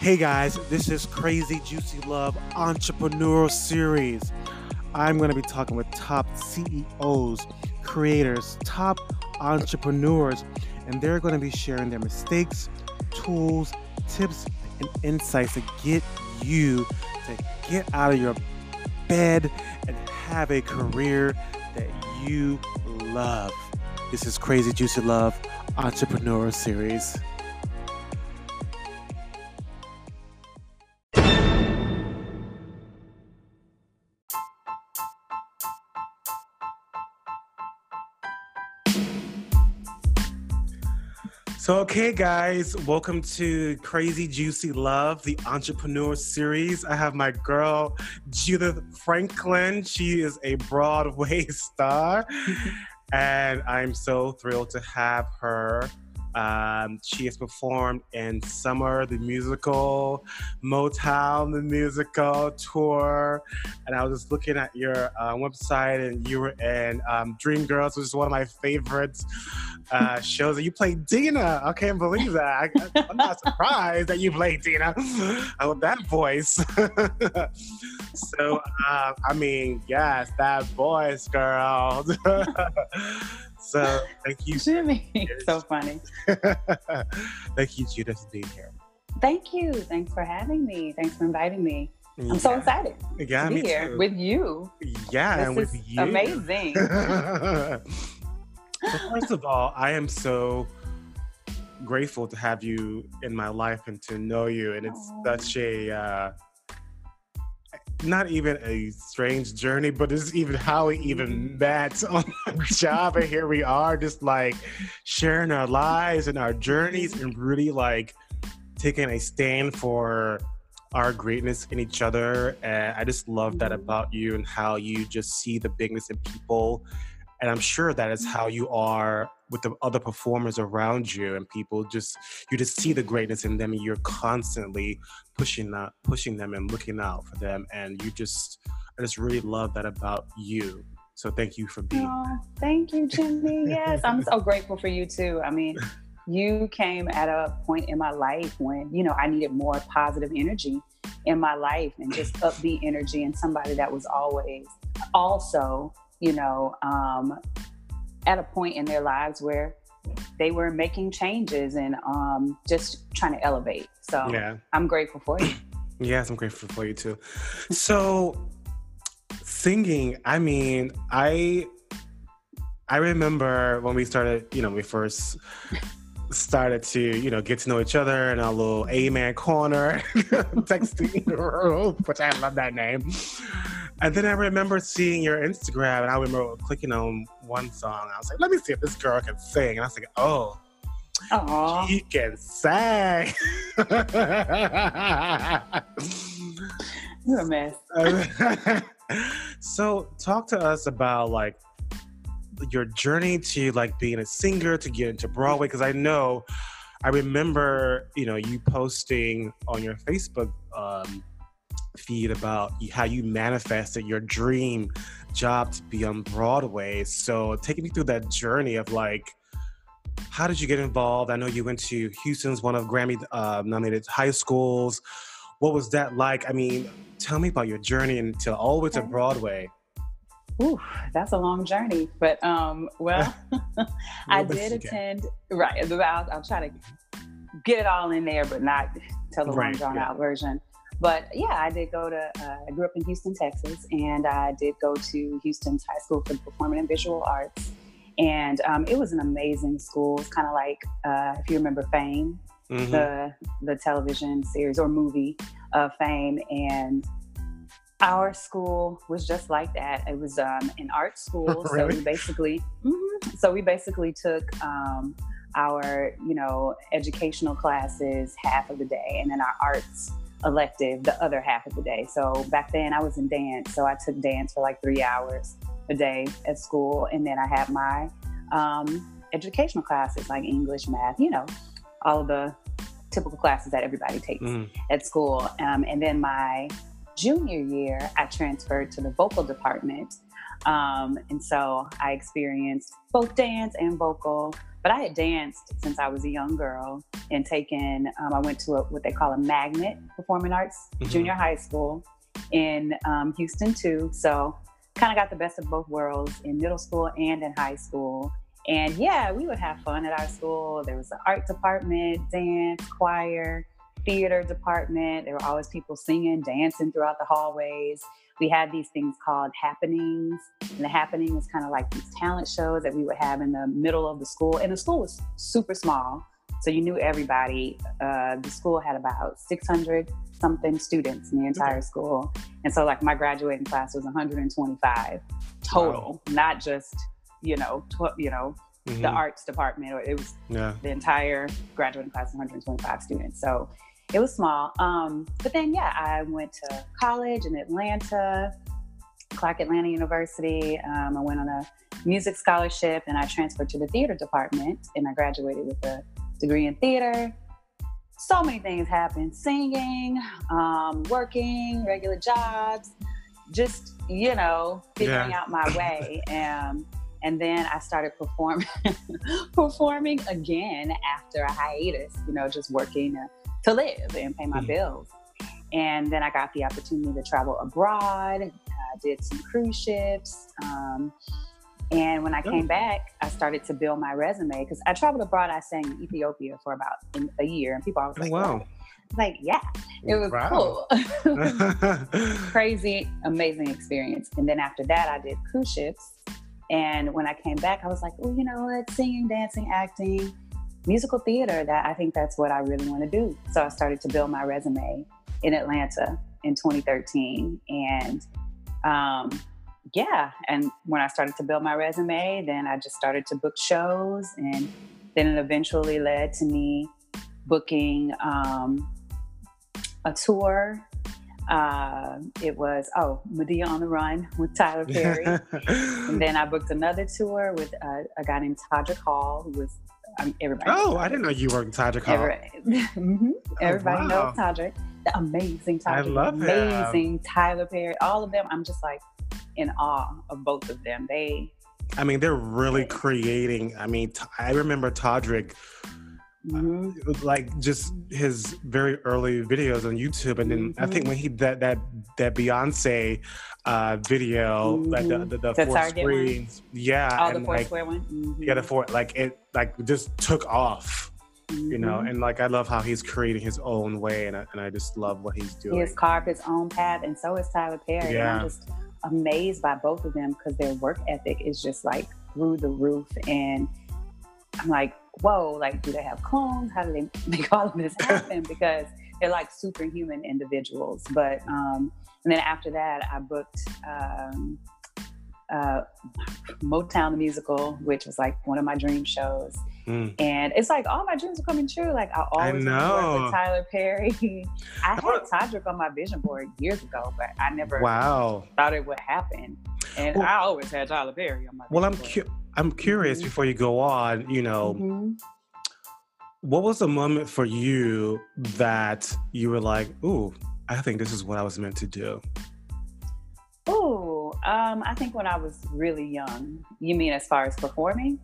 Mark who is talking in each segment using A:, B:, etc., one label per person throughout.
A: Hey guys, this is Crazy Juicy Love Entrepreneur Series. I'm going to be talking with top CEOs, creators, top entrepreneurs, and they're going to be sharing their mistakes, tools, tips, and insights to get you to get out of your bed and have a career that you love. This is Crazy Juicy Love Entrepreneur Series. So, okay, guys, welcome to Crazy Juicy Love, the Entrepreneur Series. I have my girl, Judith Franklin. She is a Broadway star, and I'm so thrilled to have her um, she has performed in Summer the Musical, Motown the Musical tour, and I was just looking at your uh, website, and you were in um, Dreamgirls, which is one of my favorites uh, shows. And you played Deena. I can't believe that. I, am not surprised that you played Deena uh, with that voice. so, uh, I mean, yes, that voice, girl. So thank you.
B: Jimmy. so funny.
A: thank you, Judith, for being here.
B: Thank you. Thanks for having me. Thanks for inviting me. I'm yeah. so excited yeah, to be here too. with you.
A: Yeah,
B: this
A: and with you.
B: Amazing.
A: so first of all, I am so grateful to have you in my life and to know you. And it's Aww. such a uh, not even a strange journey, but it's even how we even met on the job. And here we are, just like sharing our lives and our journeys and really like taking a stand for our greatness in each other. And I just love that about you and how you just see the bigness in people. And I'm sure that is how you are with the other performers around you and people just you just see the greatness in them and you're constantly pushing that pushing them and looking out for them and you just i just really love that about you. So thank you for being
B: oh, thank you jimmy. Yes i'm so grateful for you too. I mean you came at a point in my life when you know i needed more positive energy in my life and just upbeat energy and somebody that was always also you know um, at a point in their lives where they were making changes and um, just trying to elevate. So yeah. I'm grateful for you.
A: yes, I'm grateful for you too. So singing, I mean, I I remember when we started, you know, we first started to, you know, get to know each other in a little A man corner texting room, which I love that name. And then I remember seeing your Instagram, and I remember clicking on one song. I was like, "Let me see if this girl can sing." And I was like, "Oh, Aww. she can sing."
B: You're a mess.
A: so, talk to us about like your journey to like being a singer to get into Broadway, because I know, I remember, you know, you posting on your Facebook. Um, feed about how you manifested your dream job to be on Broadway. So, taking me through that journey of like, how did you get involved? I know you went to Houston's one of Grammy uh, nominated high schools. What was that like? I mean, tell me about your journey until all the way to Broadway.
B: Ooh, that's a long journey. But um, well, I did attend. Right, I'll, I'll try to get it all in there, but not tell the right, long drawn yeah. out version. But yeah, I did go to, uh, I grew up in Houston, Texas, and I did go to Houston's High School for the Performing and Visual Arts. And um, it was an amazing school. It's kind of like, uh, if you remember Fame, mm-hmm. the, the television series or movie of Fame. And our school was just like that. It was um, an art school. really? So we basically, mm-hmm, so we basically took um, our, you know, educational classes half of the day and then our arts elective the other half of the day. So back then I was in dance, so I took dance for like three hours a day at school, and then I had my um, educational classes like English, math, you know, all of the typical classes that everybody takes mm. at school. Um, and then my junior year, I transferred to the vocal department. Um, and so I experienced both dance and vocal. But I had danced since I was a young girl and taken, um, I went to a, what they call a magnet performing arts mm-hmm. junior high school in um, Houston too. So kind of got the best of both worlds in middle school and in high school. And yeah, we would have fun at our school. There was an art department, dance, choir, theater department. There were always people singing, dancing throughout the hallways. We had these things called happenings. And the happening was kind of like these talent shows that we would have in the middle of the school. And the school was super small. So you knew everybody. Uh, the school had about 600 something students in the entire okay. school. And so like my graduating class was 125 total, wow. not just, you know, tw- you know, mm-hmm. the arts department or it was yeah. the entire graduating class 125 students. So it was small. Um, but then yeah, I went to college in Atlanta, Clark Atlanta University. Um, I went on a music scholarship and I transferred to the theater department and I graduated with a degree in theater so many things happened singing, um, working, regular jobs, just, you know, figuring yeah. out my way. and, and then I started performing, performing again after a hiatus, you know, just working to live and pay my mm bills. And then I got the opportunity to travel abroad. I did some cruise ships. Um, and when I came back, I started to build my resume because I traveled abroad. I sang in Ethiopia for about a year, and people always oh, like, "Wow." Like, yeah, it was wow. cool. Crazy, amazing experience. And then after that, I did cruise ships. And when I came back, I was like, oh, you know what? Singing, dancing, acting, musical theater, that I think that's what I really want to do. So I started to build my resume in Atlanta in 2013. And um, yeah, and when I started to build my resume, then I just started to book shows, and then it eventually led to me booking um, a tour. Uh, it was oh Madea on the Run with Tyler Perry, and then I booked another tour with uh, a guy named Todrick Hall, who was um, everybody.
A: Oh, I didn't know you worked with Todrick Hall.
B: Everybody, mm-hmm. oh, everybody wow. knows Todrick, the amazing Todrick, I love amazing him. Tyler Perry, all of them. I'm just like in awe of both of them. They,
A: I mean, they're really creating. I mean, I remember Todrick. Mm-hmm. Uh, like just his very early videos on YouTube, and then mm-hmm. I think mm-hmm. when he that that that Beyonce uh, video, mm-hmm. like the the, the, the four screens, one. yeah,
B: oh, the four like, square one,
A: mm-hmm. yeah, the four like it like just took off you know and like i love how he's creating his own way and I, and I just love what he's doing
B: he has carved his own path and so is tyler perry yeah. i'm just amazed by both of them because their work ethic is just like through the roof. And I'm like, whoa, like, do they have clones? How do they make all of this happen? because they're like superhuman individuals. But, um, and then after that, I booked um, uh, Motown the Musical, which was like one of my dream shows. Mm. And it's like all my dreams are coming true. Like I always I work with Tyler Perry. I had Todrick on my vision board years ago, but I never
A: wow
B: thought it would happen. And well, I always had Tyler Perry on my.
A: Well, I'm cu- I'm curious mm-hmm. before you go on. You know, mm-hmm. what was the moment for you that you were like, "Ooh, I think this is what I was meant to do"?
B: Oh, um, I think when I was really young. You mean as far as performing?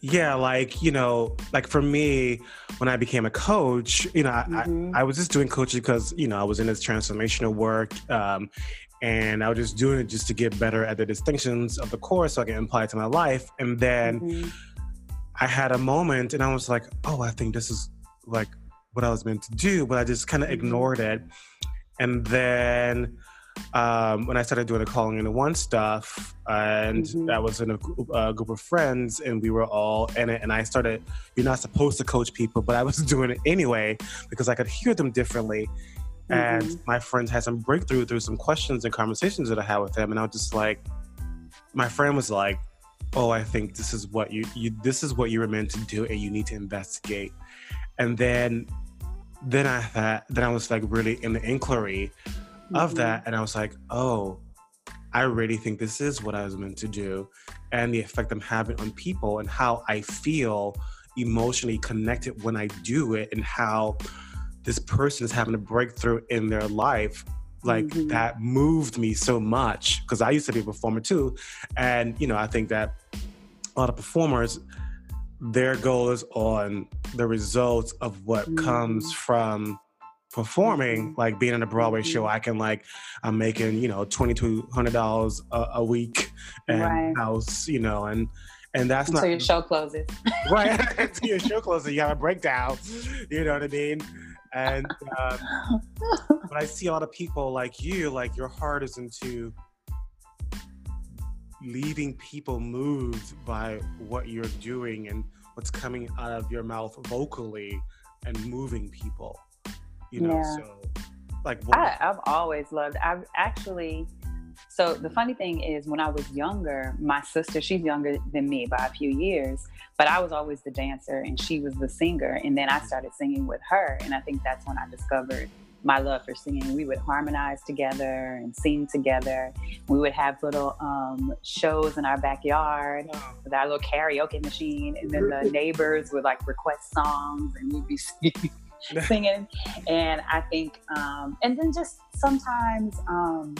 A: Yeah, like, you know, like for me, when I became a coach, you know, mm-hmm. I, I, was just doing coaching because, you know, I was in this transformational work. Um, and I was just doing it just to get better at the distinctions of the course so I can apply it to my life. And then mm-hmm. I had a moment and I was like, oh, I think this is like what I was meant to do, but I just kind of mm-hmm. ignored it. And then um, when I started doing the calling into one stuff, and mm-hmm. that was in a, a, group of friends, and we were all in it. And I started, you're not supposed to coach people, but I was doing it anyway because I could hear them differently. Mm-hmm. And my friends had some breakthrough through some questions and conversations that I had with them, and I was just like, my friend was like, "Oh, I think this is what you, you this is what you were meant to do, and you need to investigate." And then, then I thought, then I was like really in the inquiry of mm-hmm. that. And I was like, oh, I really think this is what I was meant to do. And the effect I'm having on people and how I feel emotionally connected when I do it and how this person is having a breakthrough in their life like mm-hmm. that moved me so much because I used to be a performer too. And, you know, I think that a lot of performers their goal is on the results of what mm-hmm. comes from performing mm-hmm. like being in a broadway show mm-hmm. i can like i'm making you know $2200 a, a week and right. house you know and and that's
B: until
A: not
B: your show closes
A: right until your show closes you have a breakdown you know what i mean and um, but i see a lot of people like you like your heart is into leaving people moved by what you're doing and what's coming out of your mouth vocally and moving people you know yeah. so like
B: what- I, i've always loved i've actually so the funny thing is, when I was younger, my sister, she's younger than me by a few years, but I was always the dancer and she was the singer. And then I started singing with her. And I think that's when I discovered my love for singing. We would harmonize together and sing together. We would have little um, shows in our backyard with our little karaoke machine. And then the neighbors would like request songs and we'd be singing. singing. And I think, um, and then just sometimes, um,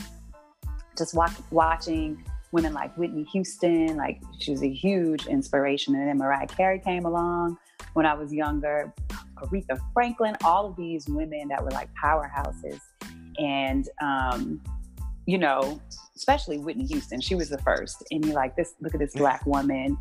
B: just watching women like Whitney Houston, like she was a huge inspiration. And then Mariah Carey came along when I was younger, Aretha Franklin, all of these women that were like powerhouses. And, um, you know, especially Whitney Houston, she was the first. And you're like, this, look at this black woman.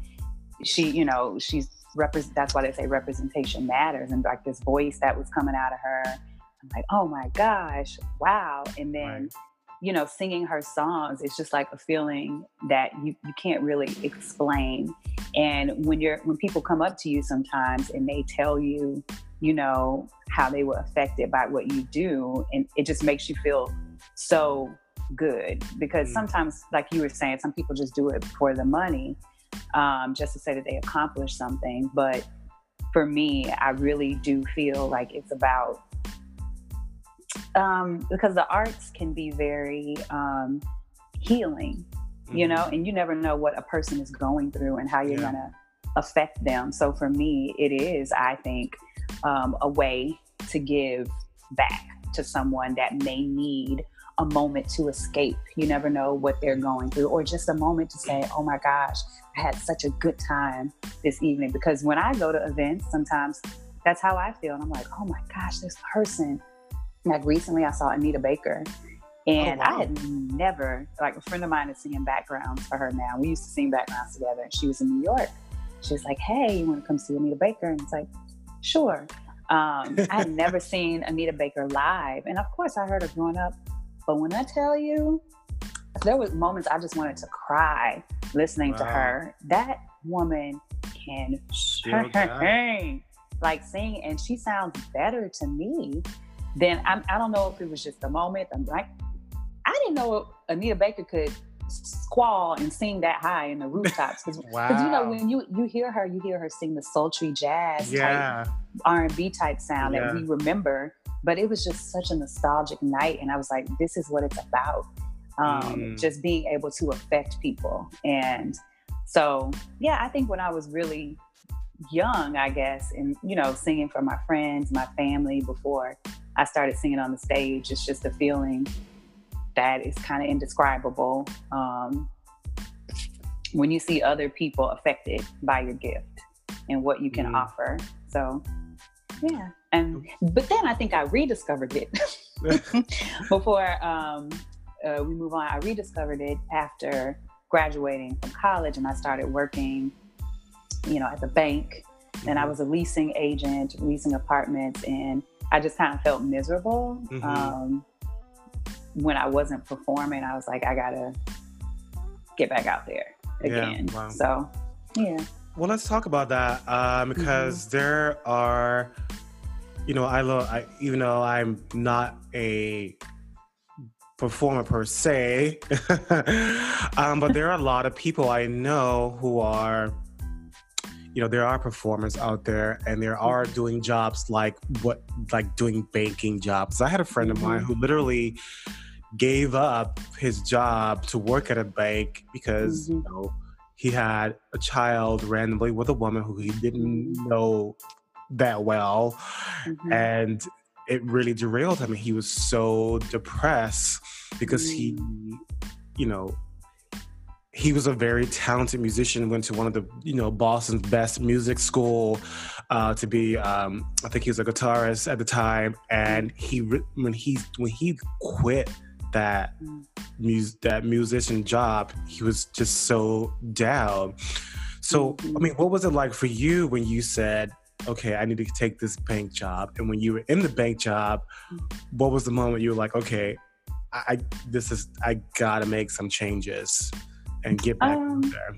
B: She, you know, she's represent, that's why they say representation matters. And like this voice that was coming out of her. I'm like, oh my gosh, wow. And then, right you know, singing her songs, it's just like a feeling that you, you can't really explain. And when you're when people come up to you sometimes and they tell you, you know, how they were affected by what you do, and it just makes you feel so good because mm. sometimes, like you were saying, some people just do it for the money, um, just to say that they accomplished something. But for me, I really do feel like it's about um, because the arts can be very um, healing, mm-hmm. you know, and you never know what a person is going through and how you're yeah. going to affect them. So for me, it is, I think, um, a way to give back to someone that may need a moment to escape. You never know what they're going through, or just a moment to say, Oh my gosh, I had such a good time this evening. Because when I go to events, sometimes that's how I feel. And I'm like, Oh my gosh, this person like recently, I saw Anita Baker, and oh, wow. I had never like a friend of mine is singing backgrounds for her now. We used to sing backgrounds together, and she was in New York. She was like, "Hey, you want to come see Anita Baker?" And it's like, "Sure." Um, I had never seen Anita Baker live, and of course, I heard her growing up. But when I tell you, there was moments I just wanted to cry listening wow. to her. That woman can sing, like sing, and she sounds better to me then I'm, I do not know if it was just a moment. I'm like, I didn't know Anita Baker could squall and sing that high in the rooftops. Because wow. you know when you you hear her, you hear her sing the sultry jazz yeah. type R and B type sound yeah. that we remember. But it was just such a nostalgic night, and I was like, this is what it's about. Um, mm. Just being able to affect people, and so yeah, I think when I was really young, I guess, and you know, singing for my friends, my family before I started singing on the stage. It's just a feeling that is kind of indescribable um, when you see other people affected by your gift and what you can mm. offer. So, yeah. And but then I think I rediscovered it before um, uh, we move on. I rediscovered it after graduating from college, and I started working, you know, at the bank. And I mm-hmm. was a leasing agent, leasing apartments, and I just kind of felt miserable. Mm-hmm. Um, when I wasn't performing, I was like, I gotta get back out there again. Yeah, wow. So, yeah.
A: Well, let's talk about that um, because mm-hmm. there are, you know, I love, I, even though I'm not a performer per se, um, but there are a lot of people I know who are you know there are performers out there and there are mm-hmm. doing jobs like what like doing banking jobs i had a friend of mine mm-hmm. who literally gave up his job to work at a bank because mm-hmm. you know he had a child randomly with a woman who he didn't know that well mm-hmm. and it really derailed him he was so depressed because he mm. you know he was a very talented musician. Went to one of the you know Boston's best music school uh, to be. Um, I think he was a guitarist at the time, and he when he when he quit that mus- that musician job, he was just so down. So I mean, what was it like for you when you said? Okay, I need to take this bank job. And when you were in the bank job, what was the moment you were like, okay, I this is I gotta make some changes and get back um, there?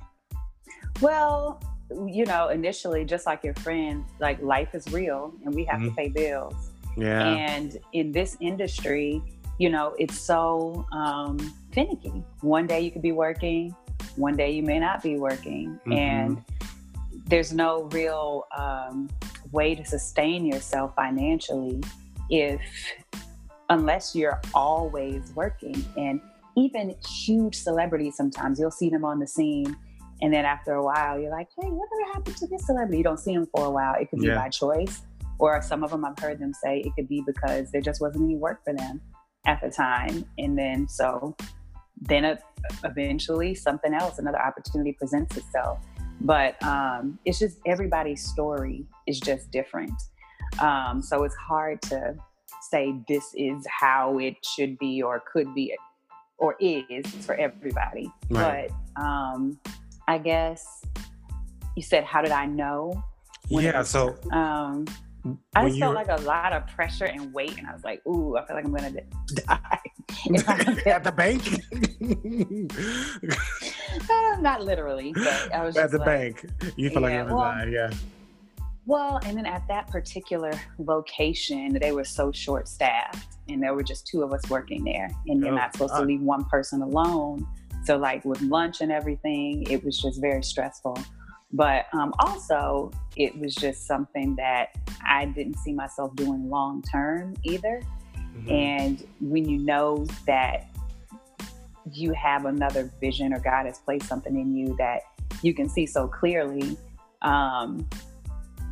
B: Well, you know, initially, just like your friend, like life is real and we have mm-hmm. to pay bills.
A: Yeah.
B: And in this industry, you know, it's so um, finicky. One day you could be working, one day you may not be working. Mm-hmm. And there's no real um, way to sustain yourself financially if unless you're always working. And even huge celebrities, sometimes you'll see them on the scene. And then after a while, you're like, hey, whatever happened to this celebrity? You don't see them for a while. It could be yeah. by choice. Or some of them I've heard them say it could be because there just wasn't any work for them at the time. And then so then eventually something else, another opportunity presents itself. But um, it's just everybody's story is just different. Um, so it's hard to say this is how it should be or could be or is for everybody. Right. But um, I guess you said, how did I know?
A: yeah. so um,
B: I just felt like a lot of pressure and weight, and I was like, "Ooh, I feel like I'm gonna die."
A: at the bank?
B: uh, not literally, but I was
A: at the
B: like,
A: bank. You feel yeah, like you're gonna well, die, yeah.
B: Well, and then at that particular location, they were so short staffed and there were just two of us working there. And you're oh, not supposed God. to leave one person alone. So, like with lunch and everything, it was just very stressful. But um, also, it was just something that I didn't see myself doing long term either. Mm-hmm. And when you know that you have another vision or God has placed something in you that you can see so clearly, um,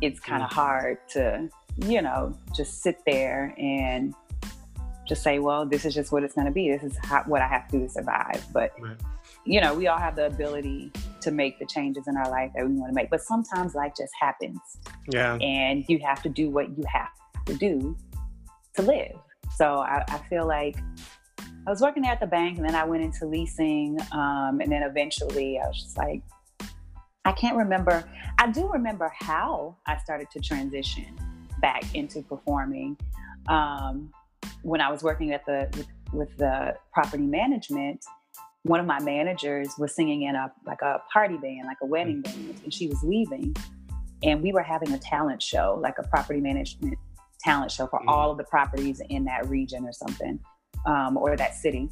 B: it's kind of mm. hard to, you know, just sit there and just say, well, this is just what it's going to be. This is how, what I have to do to survive. But, right. you know, we all have the ability to make the changes in our life that we want to make. But sometimes life just happens.
A: Yeah.
B: And you have to do what you have to do to live. So I, I feel like I was working at the bank and then I went into leasing. Um, and then eventually I was just like, I can't remember. I do remember how I started to transition back into performing. Um, when I was working at the with, with, the property management, one of my managers was singing in a like a party band, like a wedding band, and she was leaving, and we were having a talent show, like a property management talent show for mm. all of the properties in that region or something, um, or that city.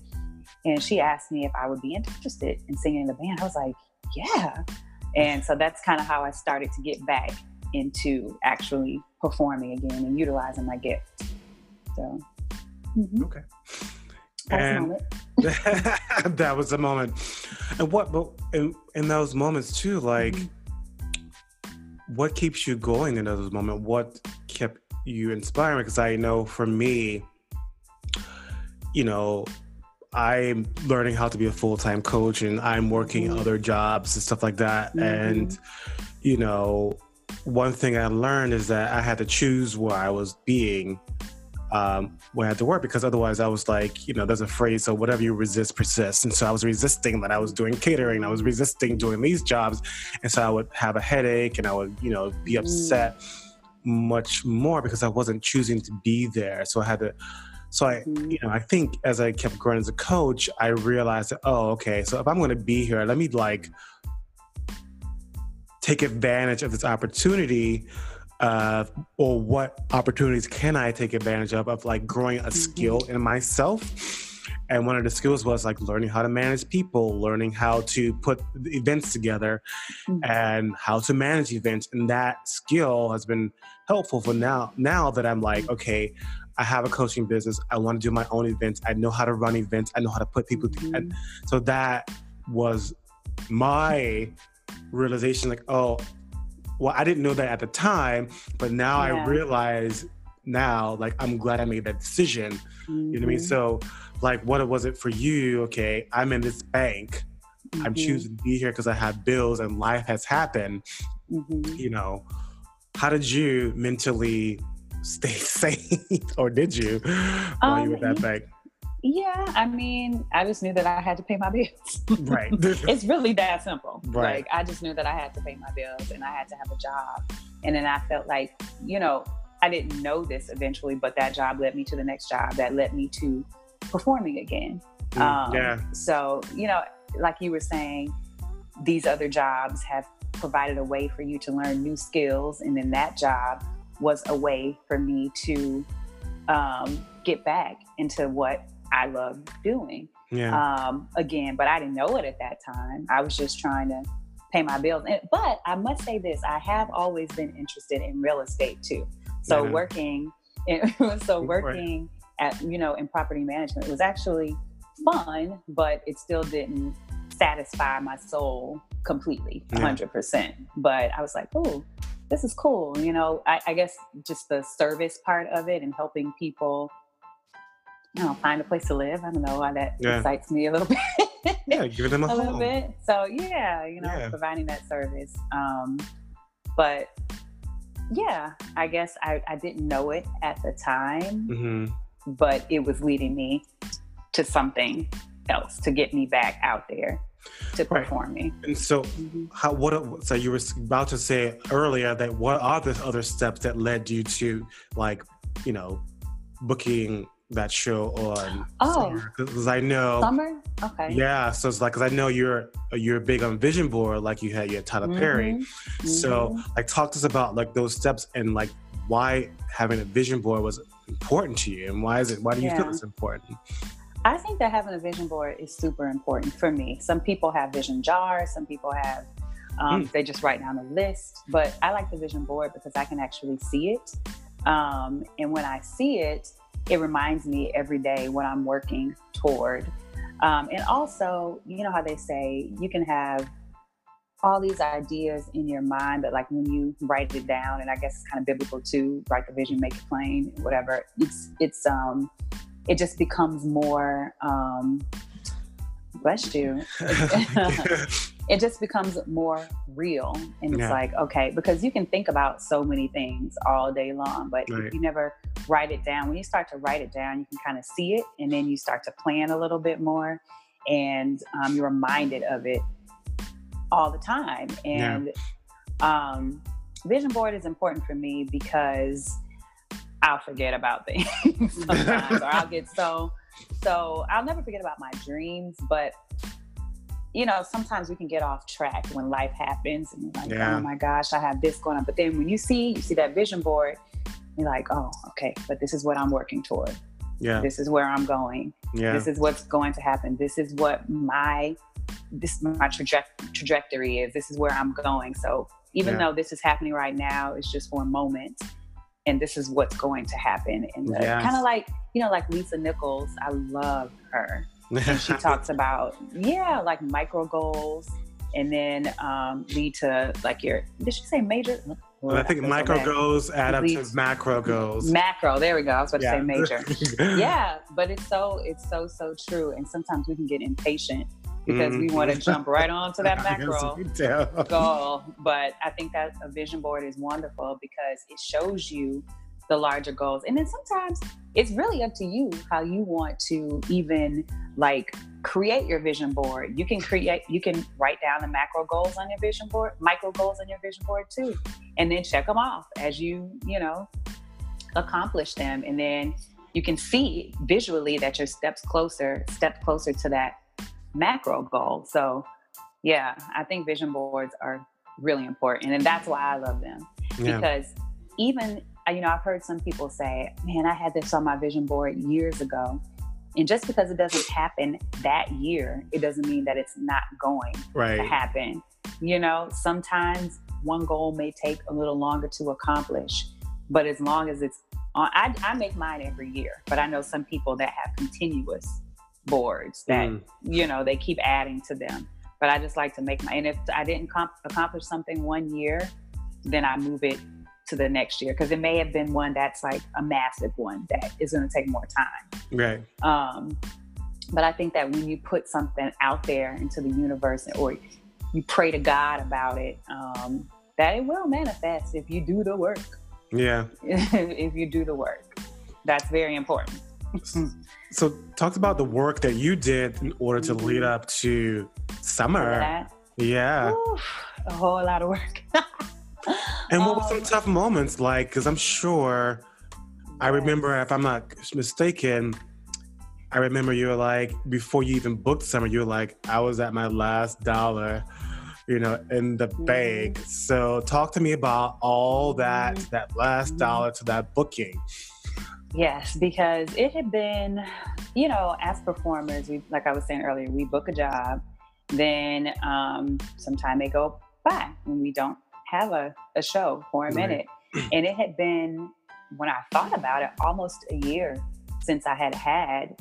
B: And she asked me if I would be interested in singing in the band. I was like, yeah. And so that's kind of how I started to get back into actually performing again and utilizing my gift. So,
A: mm-hmm. okay. and that was the moment. And what, but in, in those moments too, like, mm-hmm. what keeps you going in those moments? What kept you inspiring? Because I know for me, you know, I'm learning how to be a full time coach and I'm working mm-hmm. other jobs and stuff like that. Mm-hmm. And, you know, one thing I learned is that I had to choose where I was being um, when I had to work because otherwise I was like, you know, there's a phrase, so whatever you resist persists. And so I was resisting that I was doing catering, I was resisting doing these jobs. And so I would have a headache and I would, you know, be upset mm. much more because I wasn't choosing to be there. So I had to so I, mm-hmm. you know, I think as I kept growing as a coach, I realized that, oh, okay, so if I'm going to be here, let me like take advantage of this opportunity uh, or what opportunities can I take advantage of of like growing a mm-hmm. skill in myself. And one of the skills was like learning how to manage people, learning how to put events together mm-hmm. and how to manage events. And that skill has been helpful for now. Now that I'm like, okay, I have a coaching business. I want to do my own events. I know how to run events. I know how to put people mm-hmm. together. So that was my realization like, oh, well, I didn't know that at the time, but now yeah. I realize now, like, I'm glad I made that decision. Mm-hmm. You know what I mean? Mm-hmm. So, like, what was it for you? Okay, I'm in this bank, mm-hmm. I'm choosing to be here because I have bills and life has happened. Mm-hmm. You know, how did you mentally stay sane, or did you while um, you were that bank?
B: Yeah, I mean, I just knew that I had to pay my bills. right. it's really that simple. Right. Like I just knew that I had to pay my bills and I had to have a job. And then I felt like, you know, I didn't know this eventually, but that job led me to the next job that led me to performing again. Mm, um, yeah. So, you know, like you were saying, these other jobs have provided a way for you to learn new skills. And then that job was a way for me to um, get back into what I love doing. Yeah. Um, again, but I didn't know it at that time. I was just trying to pay my bills. And, but I must say this: I have always been interested in real estate too. So yeah. working, so working right. at you know in property management was actually fun, but it still didn't satisfy my soul completely, hundred yeah. percent. But I was like, oh, this is cool. You know, I, I guess just the service part of it and helping people you know, find a place to live. I don't know why that yeah. excites me a little bit.
A: yeah, give them a, a
B: little bit. So yeah, you know, yeah. providing that service. Um, but yeah, I guess I, I didn't know it at the time, mm-hmm. but it was leading me to something else to get me back out there to performing.
A: Right. And so, mm-hmm. how what? So you were about to say earlier that what are the other steps that led you to like, you know, booking that show on
B: oh
A: because I know
B: summer okay
A: yeah so it's like because I know you're you're big on vision board like you had your Tyler mm-hmm. Perry mm-hmm. so like talk to us about like those steps and like why having a vision board was important to you and why is it why do you yeah. feel it's important
B: I think that having a vision board is super important for me some people have vision jars some people have um, mm. they just write down a list but I like the vision board because I can actually see it um, and when I see it it reminds me every day what I'm working toward. Um, and also, you know how they say you can have all these ideas in your mind, but like when you write it down, and I guess it's kind of biblical too, write the vision, make it plain, whatever. It's it's um, it just becomes more. Um, bless you. it just becomes more real, and it's yeah. like okay, because you can think about so many things all day long, but right. if you never write it down. When you start to write it down, you can kind of see it and then you start to plan a little bit more and um, you're reminded of it all the time. And yeah. um, vision board is important for me because I'll forget about things sometimes or I'll get so, so I'll never forget about my dreams, but you know, sometimes we can get off track when life happens and like, yeah. oh my gosh, I have this going on. But then when you see, you see that vision board, you're like, oh, okay, but this is what I'm working toward. Yeah. This is where I'm going. Yeah. This is what's going to happen. This is what my this my traje- trajectory is. This is where I'm going. So even yeah. though this is happening right now, it's just for a moment. And this is what's going to happen. And yes. kind of like, you know, like Lisa Nichols, I love her. And she talks about, yeah, like micro goals and then um, lead to like your, did she say major?
A: I think micro goals add up to macro goals.
B: Macro, there we go. I was about yeah. to say major. yeah, but it's so it's so so true. And sometimes we can get impatient because mm-hmm. we want to jump right on to that macro goal. But I think that a vision board is wonderful because it shows you the larger goals. And then sometimes it's really up to you how you want to even like create your vision board. You can create, you can write down the macro goals on your vision board, micro goals on your vision board too, and then check them off as you, you know, accomplish them. And then you can see visually that you're steps closer, step closer to that macro goal. So yeah, I think vision boards are really important. And that's why I love them yeah. because even you know, I've heard some people say, man, I had this on my vision board years ago. And just because it doesn't happen that year, it doesn't mean that it's not going right. to happen. You know, sometimes one goal may take a little longer to accomplish, but as long as it's on, I, I make mine every year, but I know some people that have continuous boards that, mm. you know, they keep adding to them. But I just like to make my, and if I didn't comp- accomplish something one year, then I move it to the next year because it may have been one that's like a massive one that is going to take more time.
A: Right.
B: Um, but I think that when you put something out there into the universe or you pray to God about it, um, that it will manifest if you do the work.
A: Yeah.
B: if you do the work. That's very important.
A: so talk about the work that you did in order to lead mm-hmm. up to summer. Yeah.
B: Oof, a whole lot of work.
A: and what um, were some tough moments like? Because I'm sure, I remember, if I'm not mistaken, I remember you were like, before you even booked summer, you were like, I was at my last dollar, you know, in the bank. So talk to me about all that, mm-hmm. that last dollar to that booking.
B: Yes, because it had been, you know, as performers, we like I was saying earlier, we book a job, then um, some time may go by and we don't have a, a show for a minute. And it had been, when I thought about it, almost a year since I had had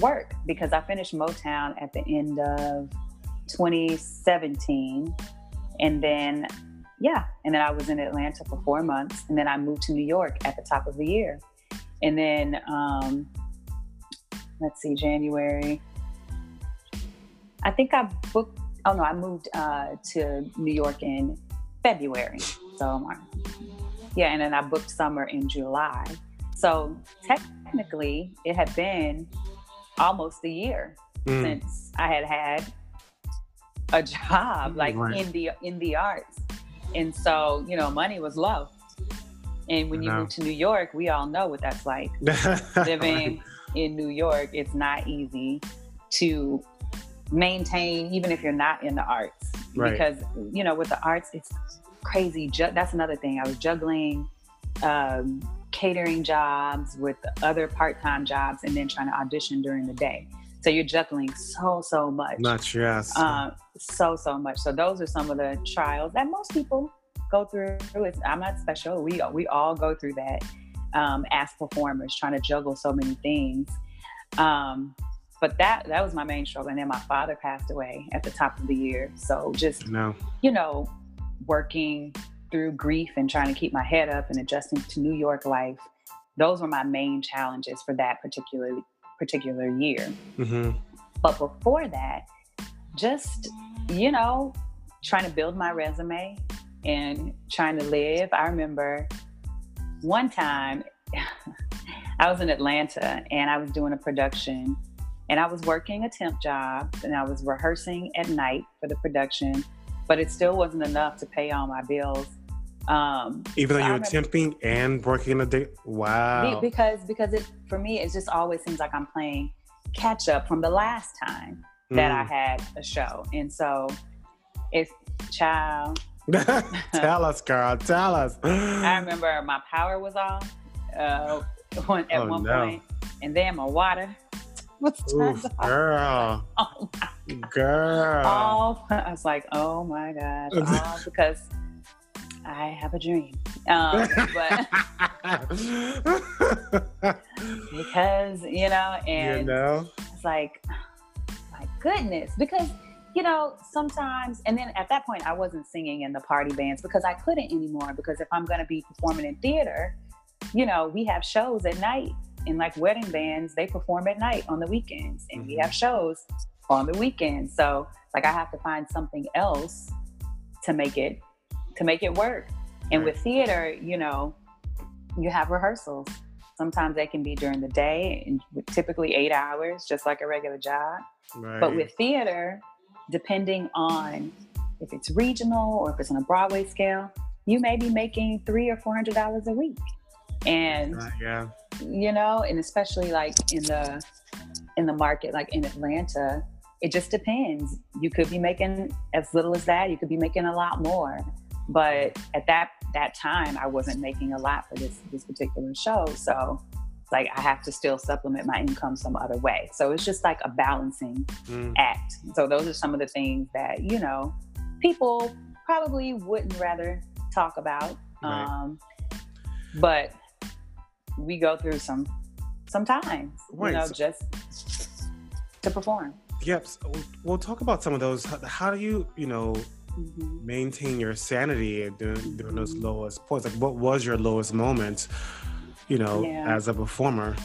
B: work because I finished Motown at the end of 2017. And then, yeah, and then I was in Atlanta for four months. And then I moved to New York at the top of the year. And then, um, let's see, January. I think I booked, oh no, I moved uh, to New York in February. So, yeah, and then I booked summer in July. So technically, it had been almost a year mm. since I had had a job like right. in the in the arts, and so you know, money was low. And when you move to New York, we all know what that's like. Living right. in New York, it's not easy to maintain, even if you're not in the arts. Right. Because, you know, with the arts, it's crazy. Ju- that's another thing. I was juggling um, catering jobs with other part time jobs and then trying to audition during the day. So you're juggling so, so much.
A: Much, yes.
B: So, so much. So those are some of the trials that most people go through. It's, I'm not special. We we all go through that um, as performers, trying to juggle so many things. Um, but that that was my main struggle. And then my father passed away at the top of the year. So just
A: no.
B: you know, working through grief and trying to keep my head up and adjusting to New York life. Those were my main challenges for that particular particular year. Mm-hmm. But before that, just you know, trying to build my resume, and trying to live. I remember one time I was in Atlanta and I was doing a production and I was working a temp job and I was rehearsing at night for the production, but it still wasn't enough to pay all my bills.
A: Um, Even though so you were temping and working a day, wow!
B: Because because it for me it just always seems like I'm playing catch up from the last time that mm. I had a show, and so it's child
A: tell us, girl. Tell us.
B: I remember my power was off uh, one, at oh, one no. point, and then my water was
A: Oof, girl. Oh my girl.
B: All I was like, oh my god, all because I have a dream. Um, but because you know, and you know? it's like, my goodness, because you know, sometimes, and then at that point, I wasn't singing in the party bands because I couldn't anymore. Because if I'm going to be performing in theater, you know, we have shows at night, and like wedding bands, they perform at night on the weekends, and mm-hmm. we have shows on the weekends. So, like, I have to find something else to make it to make it work. And right. with theater, you know, you have rehearsals. Sometimes they can be during the day, and typically eight hours, just like a regular job. Right. But with theater, depending on if it's regional or if it's on a Broadway scale, you may be making three or four hundred dollars a week. And uh, yeah, you know, and especially like in the in the market, like in Atlanta, it just depends. You could be making as little as that. You could be making a lot more. But at that that time, I wasn't making a lot for this this particular show. So like I have to still supplement my income some other way. So it's just like a balancing mm. act. So those are some of the things that, you know, people probably wouldn't rather talk about. Right. Um, but we go through some sometimes, right. you know, so, just to perform.
A: Yep. So we'll talk about some of those. How do you, you know, mm-hmm. maintain your sanity during, during those mm-hmm. lowest points? Like, what was your lowest moment? you know, yeah. as a performer?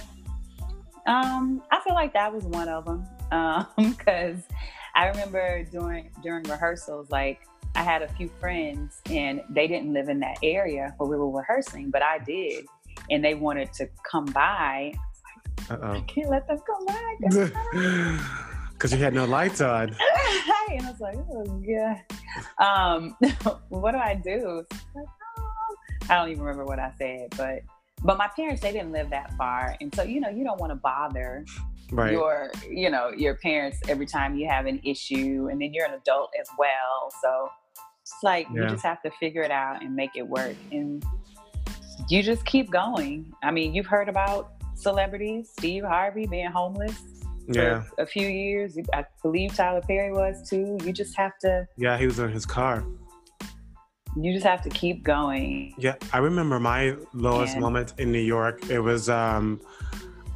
B: Um, I feel like that was one of them um because I remember during during rehearsals, like I had a few friends and they didn't live in that area where we were rehearsing, but I did, and they wanted to come by. I, I can't let them come by
A: because you had no lights on.
B: and I was like, oh god. Um, what do I do? I don't even remember what I said, but but my parents they didn't live that far, and so you know you don't want to bother right. your you know your parents every time you have an issue, and then you're an adult as well, so it's like yeah. you just have to figure it out and make it work, and you just keep going. I mean, you've heard about celebrities, Steve Harvey being homeless yeah. a few years. I believe Tyler Perry was too. You just have to.
A: Yeah, he was in his car
B: you just have to keep going.
A: Yeah, I remember my lowest and... moment in New York. It was um,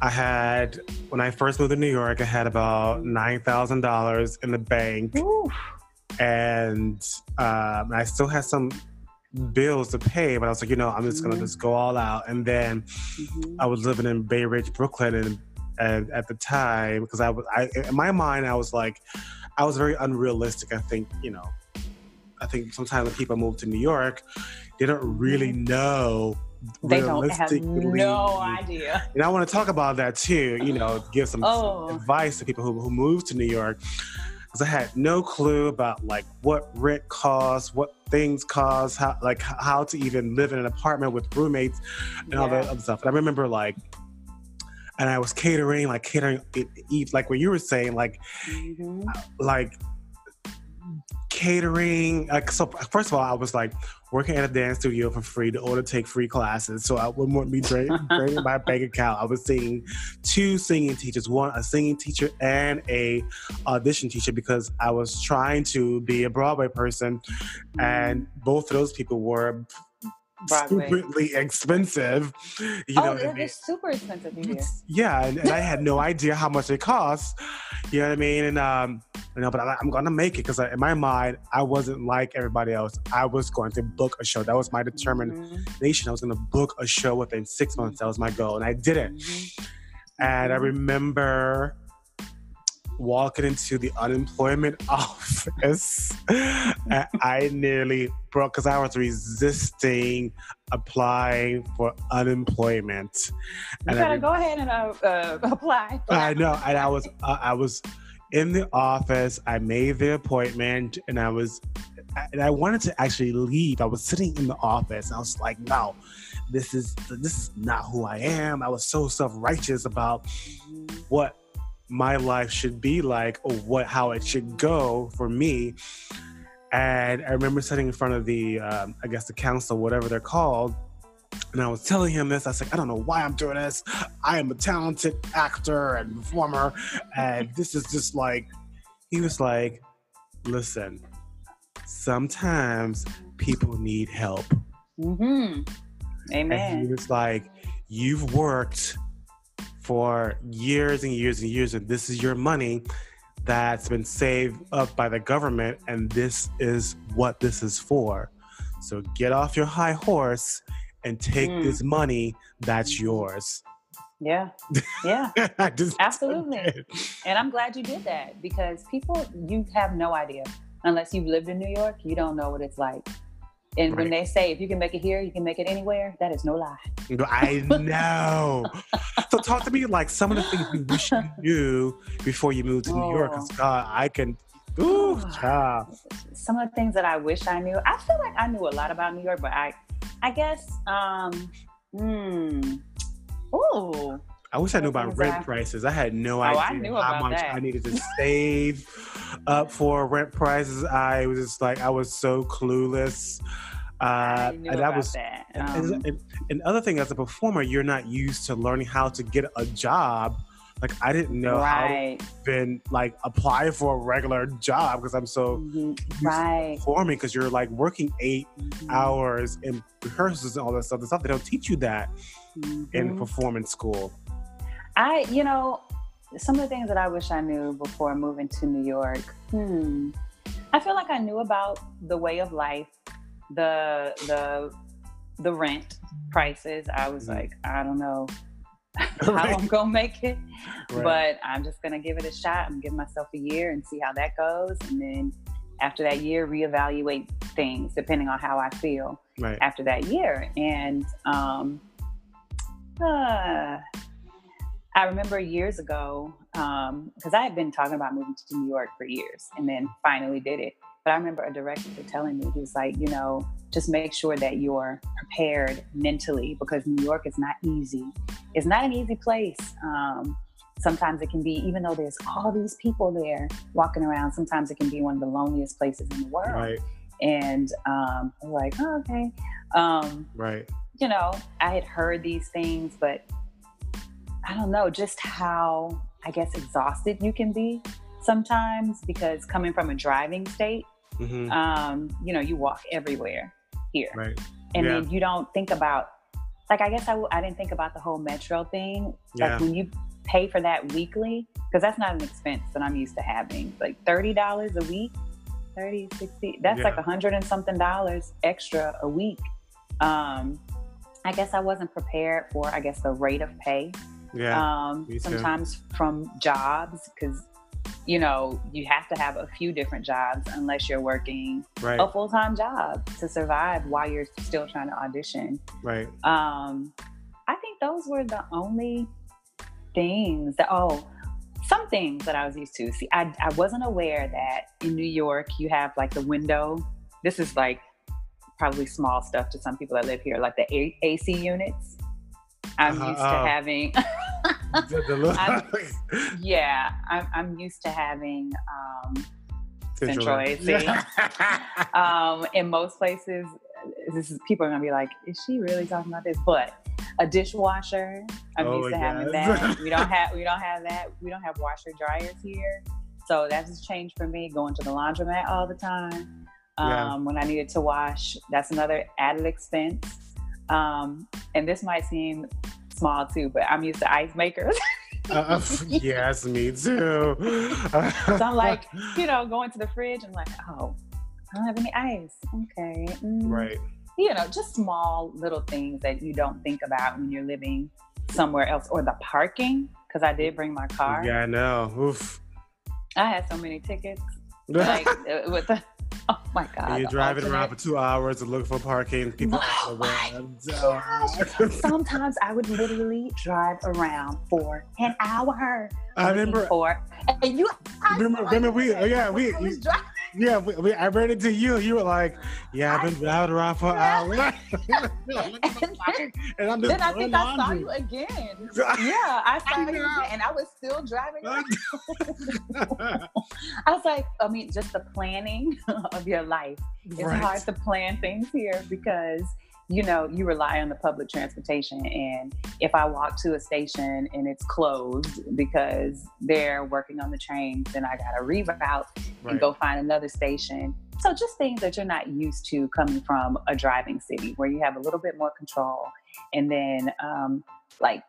A: I had when I first moved to New York, I had about nine thousand dollars in the bank, Oof. and um, I still had some bills to pay. But I was like, you know, I'm just gonna mm-hmm. just go all out. And then mm-hmm. I was living in Bay Ridge, Brooklyn, and, and at the time because I was, I in my mind, I was like, I was very unrealistic. I think, you know, I think sometimes when people move to New York, they don't really mm-hmm. know
B: they don't have no idea.
A: And I want to talk about that too. You know, give some, oh. some advice to people who, who move to New York because I had no clue about like what rent costs, what things cost, how like how to even live in an apartment with roommates and yeah. all that other stuff. And I remember like, and I was catering, like catering, eat like what you were saying, like, mm-hmm. like catering. Like, so first of all, I was like working at a dance studio for free to order take free classes. So I wouldn't want me draining my bank account. I was seeing two singing teachers, one a singing teacher and a audition teacher because I was trying to be a Broadway person, and both of those people were Broadway. stupidly expensive.
B: You oh, know they're mean? super expensive.
A: Yeah, and, and I had no idea how much it costs. You know what I mean? And um, you know, but I, am gonna make it because in my mind, I wasn't like everybody else. I was going to book a show. That was my determination. Mm-hmm. I was gonna book a show within six months. That was my goal, and I did it. Mm-hmm. And I mm-hmm. remember walking into the unemployment office, I nearly broke because I was resisting applying for unemployment.
B: You and gotta I, go ahead and uh, uh, apply.
A: I know, and I was, uh, I was in the office. I made the appointment, and I was, and I wanted to actually leave. I was sitting in the office, and I was like, no. This is this is not who I am. I was so self righteous about what my life should be like or what how it should go for me. And i remember sitting in front of the um, i guess the council whatever they're called and i was telling him this. I was like i don't know why i'm doing this. I am a talented actor and performer and this is just like he was like listen sometimes people need help.
B: Mm-hmm. amen
A: and he was like you've worked for years and years and years, and this is your money that's been saved up by the government, and this is what this is for. So get off your high horse and take mm. this money that's yours.
B: Yeah. Yeah. Absolutely. And I'm glad you did that because people, you have no idea. Unless you've lived in New York, you don't know what it's like and right. when they say if you can make it here, you can make it anywhere, that is no lie.
A: I know. so talk to me like some of the things you wish you knew before you moved to New York. Because oh. God, I can. Ooh, child.
B: Some of the things that I wish I knew. I feel like I knew a lot about New York, but I, I guess, um, hmm. Ooh.
A: I wish I knew about rent I... prices. I had no oh, idea how much that. I needed to save up for rent prices. I was just like, I was so clueless.
B: Uh, and that was that. Um,
A: and, and, and, other thing as a performer, you're not used to learning how to get a job. Like I didn't know right. how to even like apply for a regular job because I'm so
B: mm-hmm. right.
A: performing because you're like working 8 mm-hmm. hours in rehearsals and all that stuff. The stuff they don't teach you that mm-hmm. in performance school.
B: I, you know, some of the things that I wish I knew before moving to New York. Hmm. I feel like I knew about the way of life, the the the rent prices. I was mm-hmm. like, I don't know. how I'm gonna make it. Right. But I'm just gonna give it a shot. I'm giving myself a year and see how that goes, and then after that year, reevaluate things depending on how I feel right. after that year. And um, uh, I remember years ago because um, I had been talking about moving to New York for years, and then finally did it. But I remember a director telling me, he was like, you know, just make sure that you're prepared mentally because New York is not easy. It's not an easy place. Um, sometimes it can be, even though there's all these people there walking around, sometimes it can be one of the loneliest places in the world. Right. And um, I'm like, oh, okay. Um,
A: right.
B: You know, I had heard these things, but I don't know just how, I guess, exhausted you can be sometimes because coming from a driving state, mm-hmm. um, you know, you walk everywhere here.
A: Right.
B: And yeah. then you don't think about, like, I guess I w- I didn't think about the whole metro thing. Like, yeah. when you pay for that weekly, because that's not an expense that I'm used to having, like $30 a week, 30, 60, that's yeah. like a hundred and something dollars extra a week. Um, I guess I wasn't prepared for, I guess, the rate of pay.
A: Yeah.
B: Um, sometimes from jobs, because you know, you have to have a few different jobs unless you're working
A: right.
B: a full time job to survive while you're still trying to audition.
A: Right.
B: Um, I think those were the only things that, oh, some things that I was used to. See, I, I wasn't aware that in New York you have like the window. This is like probably small stuff to some people that live here, like the A- AC units. I'm uh, used to uh, having. I'm, yeah, I'm, I'm, used to having um, AC. um, in most places, this is people are gonna be like, "Is she really talking about this?" But a dishwasher, I'm oh, used to having that. we don't have we don't have that. We don't have washer dryers here, so that has changed for me. Going to the laundromat all the time. Um, yeah. When I needed to wash, that's another added expense. Um, and this might seem small too, but I'm used to ice makers.
A: uh, yes, me too.
B: so I'm like, you know, going to the fridge and like, oh, I don't have any ice. Okay.
A: Mm. Right.
B: You know, just small little things that you don't think about when you're living somewhere else or the parking. Cause I did bring my car.
A: Yeah, I know. Oof.
B: I had so many tickets. like uh, with the Oh my god!
A: And you're driving alternate. around for two hours to look for parking. People
B: oh my Sometimes I would literally drive around for an hour.
A: I remember.
B: For, and you,
A: I remember, remember we, oh, yeah, we, you, yeah, we, we, I ran into you. You were like, "Yeah, I've been driving around for an hour." and,
B: and I'm just then I think I saw you again. yeah, I saw you again, and I was still driving. I was like, I mean, just the planning of your life. It's right. hard to plan things here because you know, you rely on the public transportation. And if I walk to a station and it's closed because they're working on the trains, then I got to reroute right. and go find another station. So just things that you're not used to coming from a driving city where you have a little bit more control. And then, um, like,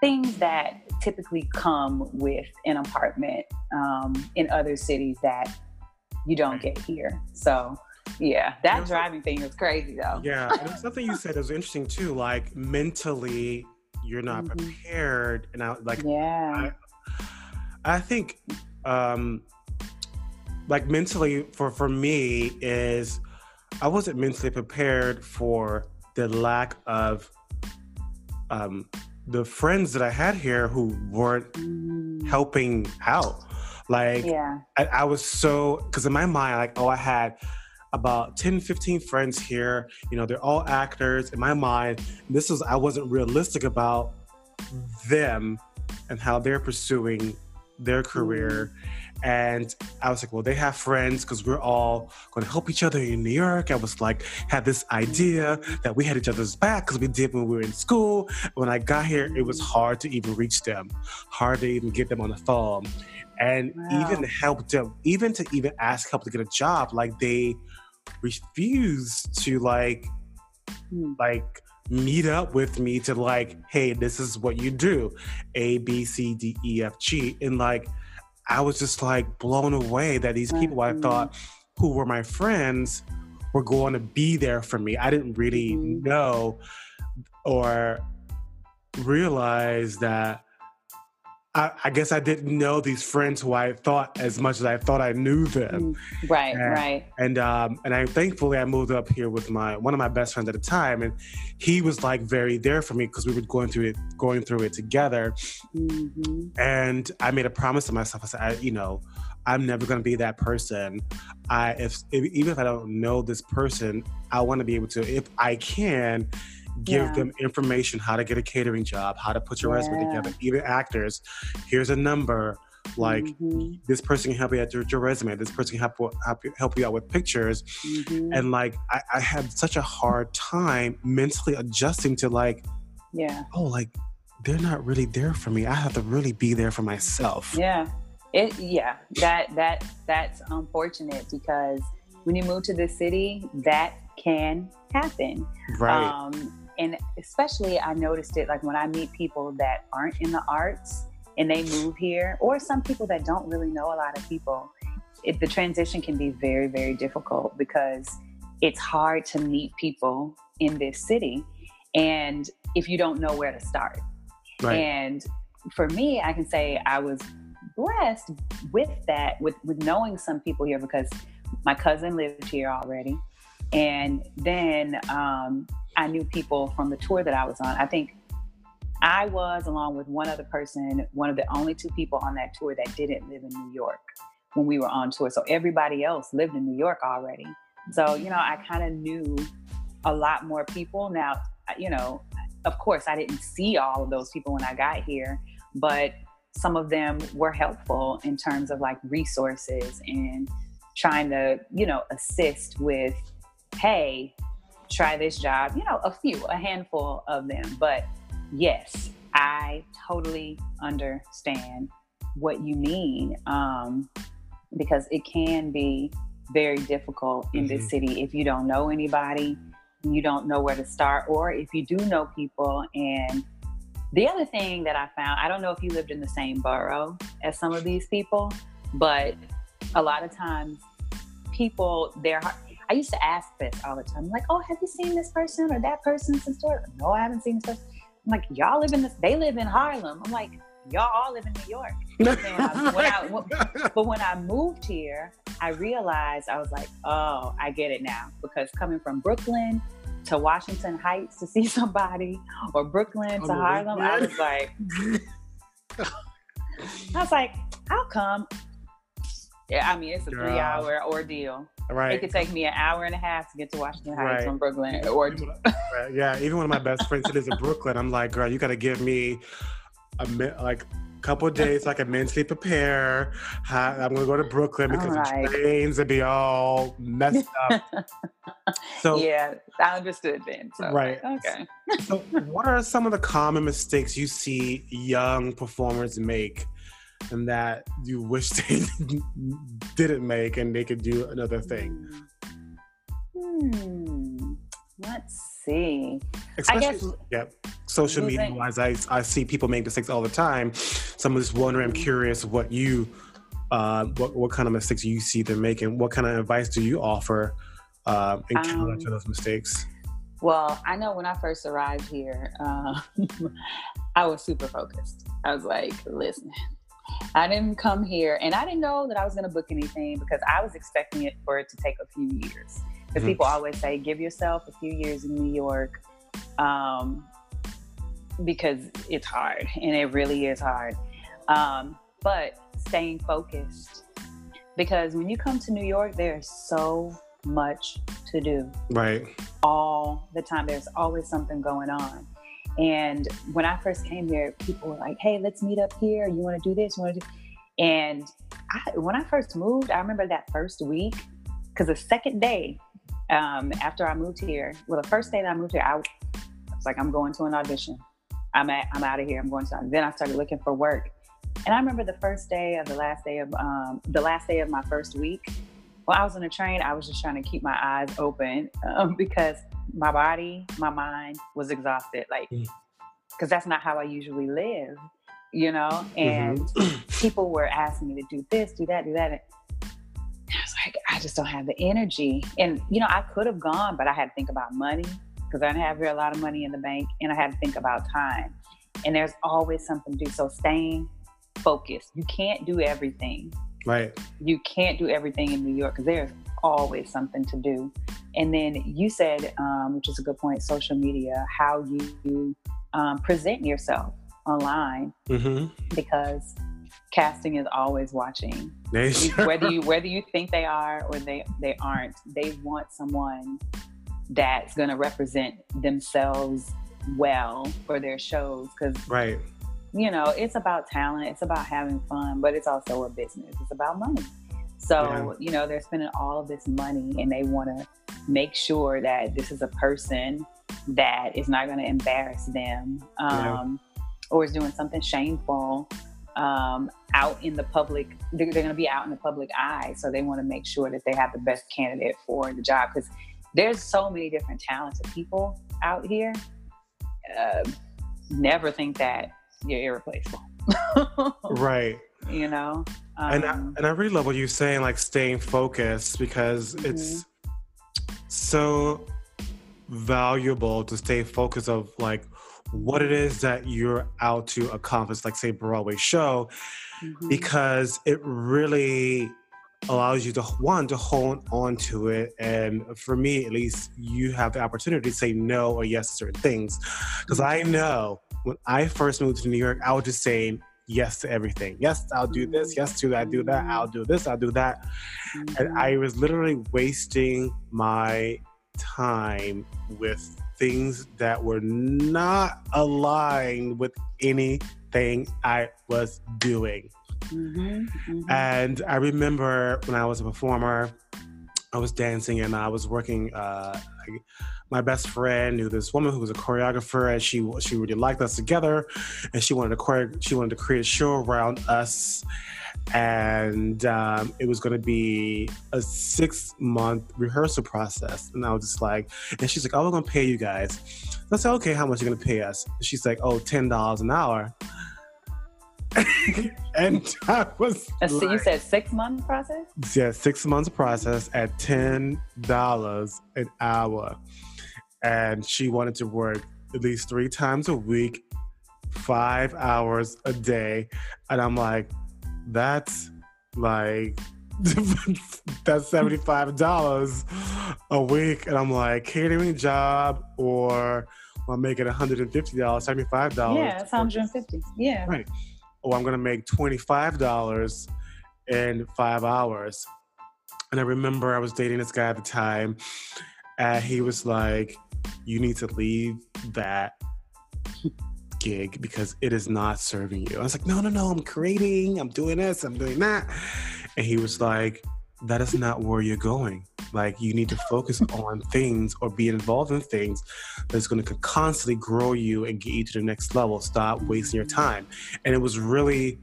B: things that typically come with an apartment um, in other cities that you don't get here. So, yeah, that driving thing is crazy though.
A: Yeah, and something you said was interesting too. Like mentally, you're not mm-hmm. prepared, and I like.
B: Yeah.
A: I, I think, um, like mentally for for me is, I wasn't mentally prepared for the lack of, um, the friends that I had here who weren't mm. helping out. Like,
B: yeah.
A: I, I was so because in my mind, like, oh, I had about 10, 15 friends here. You know, they're all actors. In my mind, this was, I wasn't realistic about them and how they're pursuing their career. And I was like, well, they have friends because we're all going to help each other in New York. I was like, had this idea that we had each other's back because we did when we were in school. When I got here, it was hard to even reach them, hard to even get them on the phone. And wow. even help them, even to even ask help to get a job, like they refuse to like mm. like meet up with me to like hey this is what you do a b c d e f g and like i was just like blown away that these people mm-hmm. i thought who were my friends were going to be there for me i didn't really mm-hmm. know or realize that I, I, guess I didn't know these friends who I thought as much as I thought I knew them.
B: Mm, right,
A: and,
B: right.
A: And um, and I thankfully I moved up here with my one of my best friends at the time, and he was like very there for me because we were going through it going through it together. Mm-hmm. And I made a promise to myself. I said, I, you know, I'm never going to be that person. I if, if even if I don't know this person, I want to be able to, if I can, give yeah. them information how to get a catering job, how to put your yeah. resume together. Even actors, here's a number. Like mm-hmm. this person can help you out with your resume. This person can help help you, help you out with pictures. Mm-hmm. And like I, I had such a hard time mentally adjusting to like,
B: yeah,
A: oh, like they're not really there for me. I have to really be there for myself.
B: Yeah, it yeah that that that's unfortunate because when you move to the city, that can happen.
A: Right. Um,
B: and especially I noticed it like when I meet people that aren't in the arts and they move here, or some people that don't really know a lot of people, it, the transition can be very, very difficult because it's hard to meet people in this city. And if you don't know where to start. Right. And for me, I can say I was blessed with that, with, with knowing some people here because my cousin lived here already. And then um, I knew people from the tour that I was on. I think I was, along with one other person, one of the only two people on that tour that didn't live in New York when we were on tour. So everybody else lived in New York already. So, you know, I kind of knew a lot more people. Now, you know, of course, I didn't see all of those people when I got here, but some of them were helpful in terms of like resources and trying to, you know, assist with, hey, try this job, you know, a few, a handful of them. But yes, I totally understand what you mean um, because it can be very difficult in mm-hmm. this city if you don't know anybody, you don't know where to start, or if you do know people. And the other thing that I found, I don't know if you lived in the same borough as some of these people, but a lot of times people, they're I used to ask this all the time. I'm like, oh, have you seen this person or that person since store? No, I haven't seen this person. I'm like, y'all live in this, they live in Harlem. I'm like, y'all all live in New York. I, when I, but when I moved here, I realized I was like, oh, I get it now. Because coming from Brooklyn to Washington Heights to see somebody or Brooklyn to oh, Harlem, I was like, I was like, how come? Yeah, I mean, it's a three hour ordeal. Right. It could take me an hour and a half to get to Washington Heights right. from Brooklyn. Or
A: yeah, even one of my best friends lives in Brooklyn. I'm like, girl, you got to give me a like couple days so I can mentally prepare. I'm gonna go to Brooklyn because right. the trains would be all messed up.
B: so yeah, I understood then. So,
A: right.
B: Okay.
A: so, what are some of the common mistakes you see young performers make and that you wish they didn't make and they could do another thing?
B: Hmm. Let's see.
A: Especially, I guess. Yeah. Social media wise, I, I see people make mistakes all the time. So I'm just wondering, I'm mm-hmm. curious what you, uh, what, what kind of mistakes you see them making? What kind of advice do you offer uh, in counter um, to those mistakes?
B: Well, I know when I first arrived here, uh, I was super focused. I was like, listen, I didn't come here and I didn't know that I was going to book anything because I was expecting it for it to take a few years. Because mm-hmm. people always say, give yourself a few years in New York um, because it's hard and it really is hard. Um, but staying focused because when you come to New York, there's so much to do.
A: Right.
B: All the time. There's always something going on. And when I first came here, people were like, "Hey, let's meet up here. You want to do this? You want to do?" And I, when I first moved, I remember that first week because the second day um, after I moved here, well, the first day that I moved here, I, I was like, "I'm going to an audition. I'm at, I'm out of here. I'm going to." Then I started looking for work, and I remember the first day of the last day of um, the last day of my first week. While I was on the train, I was just trying to keep my eyes open um, because my body, my mind was exhausted. Like, because mm. that's not how I usually live, you know? And mm-hmm. people were asking me to do this, do that, do that. And I was like, I just don't have the energy. And, you know, I could have gone, but I had to think about money because I didn't have a lot of money in the bank and I had to think about time. and there's always something to do. So staying focused. You can't do everything.
A: Right.
B: You can't do everything in New York because there's always something to do. And then you said, um, which is a good point, social media, how you um, present yourself online, mm-hmm. because casting is always watching. whether you whether you think they are or they they aren't, they want someone that's going to represent themselves well for their shows because
A: right
B: you know it's about talent it's about having fun but it's also a business it's about money so yeah. you know they're spending all of this money and they want to make sure that this is a person that is not going to embarrass them um, yeah. or is doing something shameful um, out in the public they're, they're going to be out in the public eye so they want to make sure that they have the best candidate for the job because there's so many different talented people out here uh, never think that you're irreplaceable.
A: Right.
B: You know?
A: Um, and, I, um, and I really love what you're saying like staying focused because mm-hmm. it's so valuable to stay focused of like what it is that you're out to accomplish like say broadway show mm-hmm. because it really allows you to one to hold on to it. And for me at least you have the opportunity to say no or yes to certain things. Because i know when i first moved to new york i was just saying yes to everything. Yes i'll do this. Yes to that do that. I'll do this i'll do that. And i was literally wasting my time with things that were not aligned with anything i was doing. Mm-hmm, mm-hmm. And I remember when I was a performer, I was dancing and I was working. Uh, my best friend knew this woman who was a choreographer, and she she really liked us together, and she wanted to chore- she wanted to create a show around us, and um, it was going to be a six month rehearsal process. And I was just like, and she's like, "Oh, we're going to pay you guys." I said, "Okay, how much are you going to pay us?" She's like, "Oh, ten dollars an hour." and that was
B: so like, you said six month process?
A: Yeah six months process at ten dollars an hour. And she wanted to work at least three times a week five hours a day. And i'm like that's like that's $75 a week. And i'm like catering job or i'm making $150 $75
B: yeah it's 150 yeah.
A: Right oh, I'm going to make $25 in five hours. And I remember I was dating this guy at the time, and he was like, You need to leave that gig because it is not serving you. I was like, No, no, no, I'm creating, I'm doing this, I'm doing that. And he was like, That is not where you're going. Like you need to focus on things or be involved in things that's going to constantly grow you and get you to the next level. Stop wasting your time. And it was really,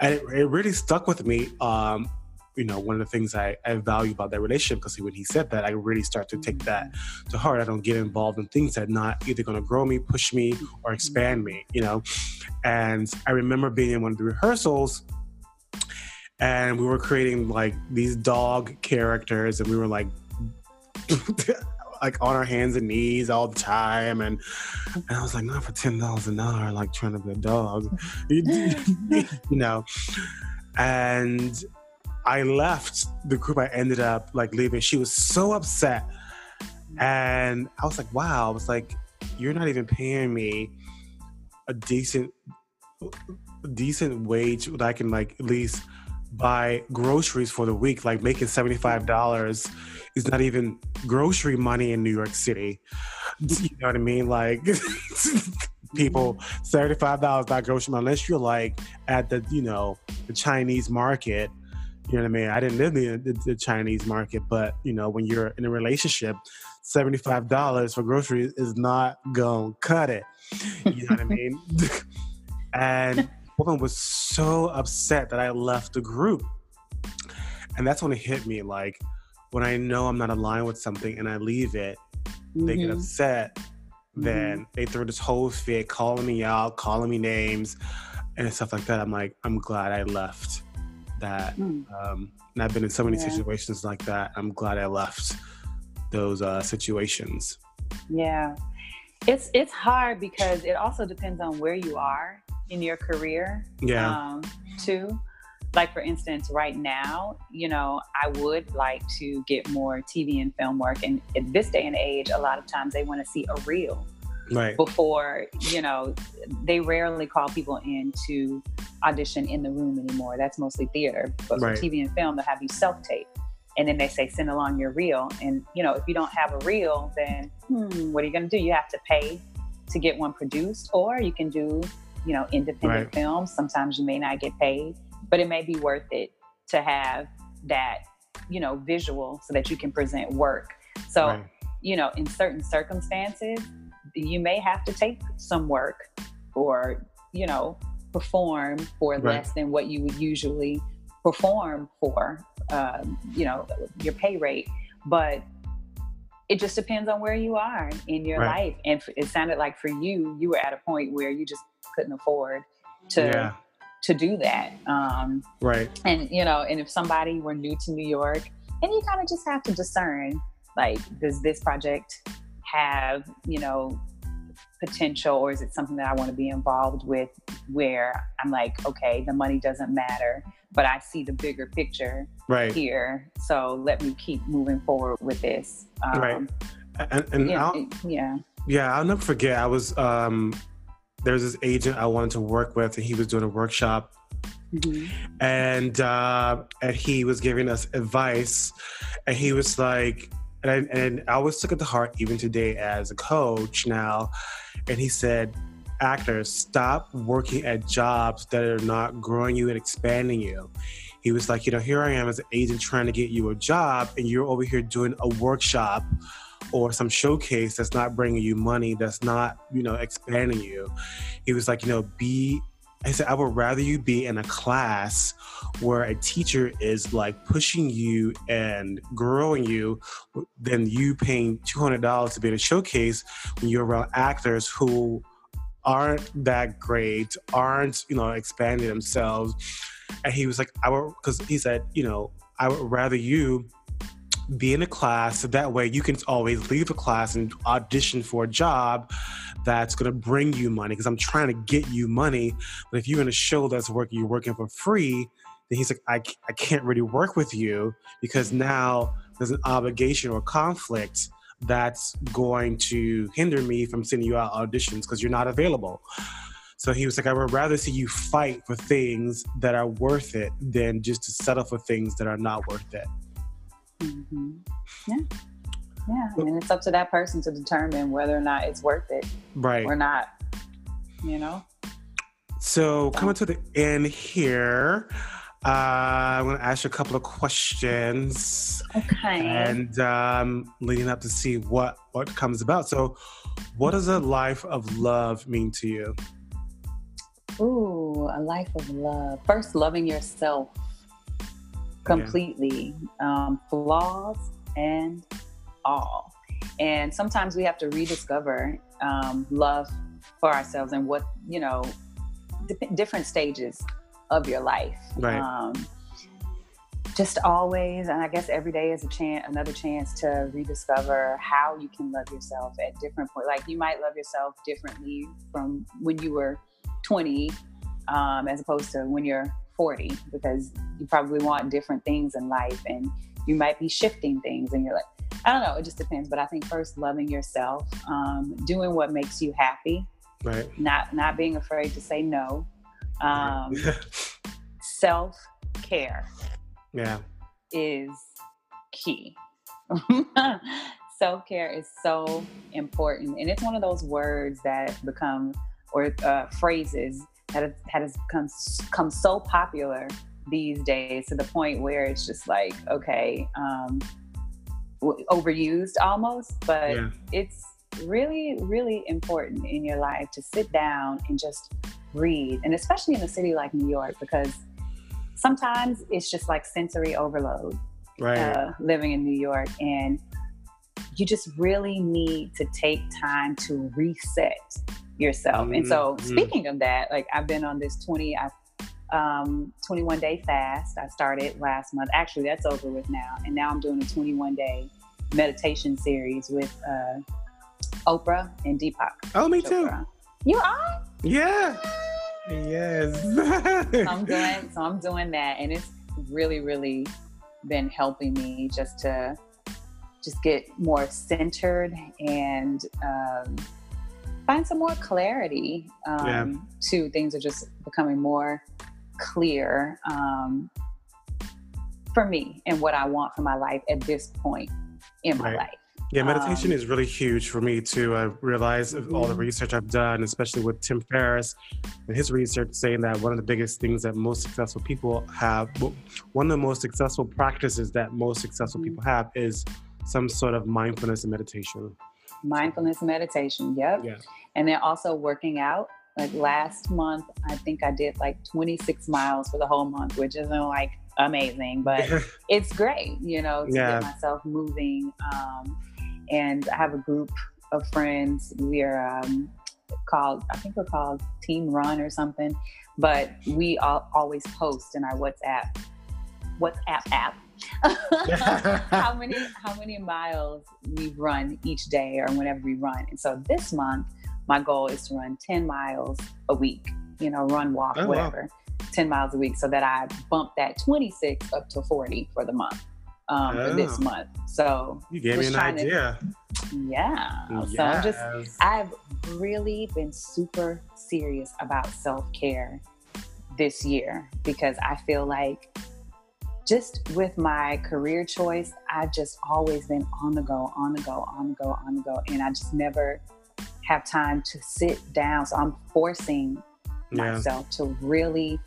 A: and it, it really stuck with me. Um, you know, one of the things I, I value about that relationship because when he said that, I really start to take that to heart. I don't get involved in things that not either going to grow me, push me, or expand me. You know, and I remember being in one of the rehearsals and we were creating like these dog characters and we were like like on our hands and knees all the time and and I was like not for ten dollars an hour like trying to be a dog. You know? And I left the group I ended up like leaving. She was so upset. And I was like wow. I was like you're not even paying me a decent decent wage that I can like at least buy groceries for the week, like making $75 is not even grocery money in New York City. You know what I mean? Like people $75 not grocery money unless you're like at the, you know, the Chinese market. You know what I mean? I didn't live in the, the Chinese market, but you know, when you're in a relationship, $75 for groceries is not gonna cut it. You know what I mean? and woman was so upset that I left the group. And that's when it hit me like when I know I'm not aligned with something and I leave it, mm-hmm. they get mm-hmm. upset. Mm-hmm. Then they throw this whole fit, calling me out, calling me names, and stuff like that. I'm like, I'm glad I left that. Mm. Um, and I've been in so many yeah. situations like that. I'm glad I left those uh, situations.
B: Yeah. It's it's hard because it also depends on where you are in your career.
A: Yeah.
B: Um, too. Like for instance, right now, you know, I would like to get more TV and film work, and at this day and age, a lot of times they want to see a reel
A: right.
B: before you know they rarely call people in to audition in the room anymore that's mostly theater but
A: Right.
B: for tv and film they'll have you self-tape and then they say send along your reel and you know if you don't have a reel then hmm, what are you going to do you have to pay to get one produced or you can do you know independent
A: Right.
B: films sometimes you may not get paid but it may be worth it to have that you know visual so that you can present work so
A: right.
B: you know, in certain circumstances, you may have to take some work or, you know, perform for
A: Right.
B: less than what you would usually perform for, um, you know, your pay rate. But it just depends on where you are in your
A: Right.
B: life. And f- it sounded like for you, you were at a point where you just couldn't afford to
A: yeah.
B: to do that. Um,
A: Right.
B: and you know and if somebody were new to new york and you kind of just have to discern like does this project have you know potential or is it something that i want to be involved with where i'm like okay the money doesn't matter but i see the bigger picture
A: Right.
B: here so let me keep moving forward with this um,
A: Right. And, and
B: yeah, yeah
A: Yeah, I'll never forget. I was um there's this agent I wanted to work with, and he was doing a workshop,
B: Mhm.
A: and uh, and he was giving us advice, and he was like, and I, and I always took it to heart even today as a coach now, and he said, actors stop working at jobs that are not growing you and expanding you. He was like, you know, here I am as an agent trying to get you a job, and you're over here doing a workshop or some showcase that's not bringing you money, that's not, you know, expanding you. He was like, you know, be, I said, I would rather you be in a class where a teacher is like pushing you and growing you than you paying $200 to be in a showcase when you're around actors who aren't that great, aren't, you know, expanding themselves. And he was like, I would, because he said, you know, I would rather you be in a class. So that way you can always leave a class and audition for a job that's going to bring you money because i'm trying to get you money. But if you're in a show that's working you're working for free then he's like I, I can't really work with you because now there's an obligation or conflict that's going to hinder me from sending you out auditions because you're not available. So he was like i would rather see you fight for things that are worth it than just to settle for things that are not worth it
B: hmm Yeah. Yeah. And it's up to that person to determine whether or not it's worth it
A: right
B: or not. You know?
A: So coming to the end here, uh, I'm going to ask you a couple of questions,
B: Okay.
A: and um, leading up to see what what comes about. So, what does a life of love mean to you?
B: Ooh, a life of love. First, loving yourself completely, um, flaws and all. And sometimes we have to rediscover um, love for ourselves and what, you know, di- different stages of your life.
A: Right.
B: Um, just always, and I guess every day is a chance, another chance to rediscover how you can love yourself at different points. Like you might love yourself differently from when you were 20 um, as opposed to when you're 40 because you probably want different things in life and you might be shifting things and you're like i don't know it just depends but i think first loving yourself um, doing what makes you happy
A: Right.
B: not not being afraid to say no um,
A: Right.
B: self-care
A: yeah.
B: is key. Self care is so important, and it's one of those words that become or uh, phrases that has become come so popular these days to the point where it's just like okay, um, w- overused almost, but
A: Yeah.
B: it's really really important in your life to sit down and just breathe, and especially in a city like New York because sometimes it's just like sensory overload
A: Right.
B: uh, living in New York, and you just really need to take time to reset yourself. And so,
A: Mhm.
B: speaking of that, like I've been on this twenty, I, um, twenty-one day fast. I started last month. Actually, that's over with now, and now I'm doing a twenty-one day meditation series with uh, Oprah and Deepak.
A: Oh, me Chopra.
B: too. You are?
A: Yeah. Yes.
B: so I'm doing so I'm doing that and it's really, really been helping me just to just get more centered and um, find some more clarity um, yeah. to things are just becoming more clear um, for me and what I want for my life at this point in my right. life.
A: Yeah, meditation um, is really huge for me too. I realize mm-hmm. all the mm-hmm. research I've done, especially with Tim Ferriss and his research saying that one of the biggest things that most successful people have, one of the most successful practices that most successful mm-hmm. people have is some sort of mindfulness and meditation.
B: Mindfulness meditation, yep. Yeah. And then also working out. Like last month, I think I did like 26 miles for the whole month, which isn't like amazing, but it's great, you know, to yeah. get myself moving. Um, and I have a group of friends. We are um, called, I think we're called Team Run or something, but we all, always post in our WhatsApp WhatsApp app how many how many miles we run each day or whenever we run. And so this month, my goal is to run 10 miles a week. You know, run, walk, oh, whatever. Wow. 10 miles a week so that I bump that 26 up to 40 for the month um, oh. for this oh. month. So
A: you gave me an idea.
B: To, yeah. Yes. So I'm just, I've really been super serious about self care this year because I feel like just with my career choice, I've just always been on the go, on the go, on the go, on the go. And I just never have time to sit down. So I'm forcing yeah. myself to really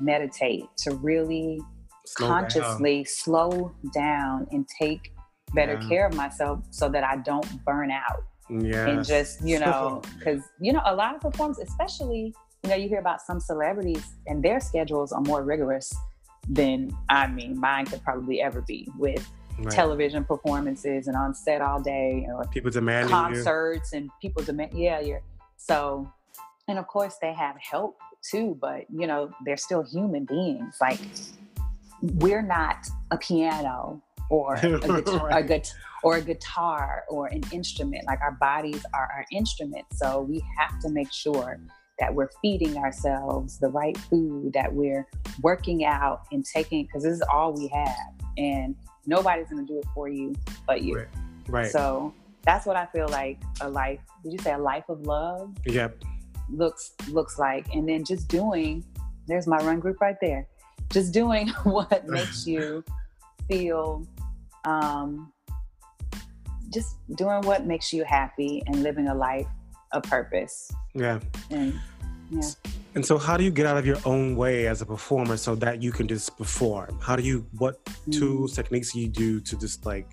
B: meditate, to really slow consciously down. slow down and take better yeah. care of myself so that I don't burn out. Yeah. And just, you know, because, you know, a lot of performers, especially, you know, you hear about some celebrities and their schedules are more rigorous than, I mean, mine could probably ever be with right. television performances and on set all day. Or
A: people demanding
B: concerts you. and people demand, yeah, yeah. So, and of course they have help too, but, you know, they're still human beings. Like, we're not a piano or a, guitar, right. a guitar, or a guitar or an instrument. Like our bodies are our instruments. So we have to make sure that we're feeding ourselves the right food, that we're working out and taking, because this is all we have. And nobody's going to do it for you but you.
A: Right. right.
B: So that's what I feel like a life, did you say a life of love?
A: Yep.
B: Looks looks like. And then just doing, there's my run group right there just doing what makes you feel um, just doing what makes you happy and living a life of purpose
A: yeah
B: and yeah
A: and so how do you get out of your own way as a performer so that you can just perform how do you what mm-hmm. tools techniques you do to just like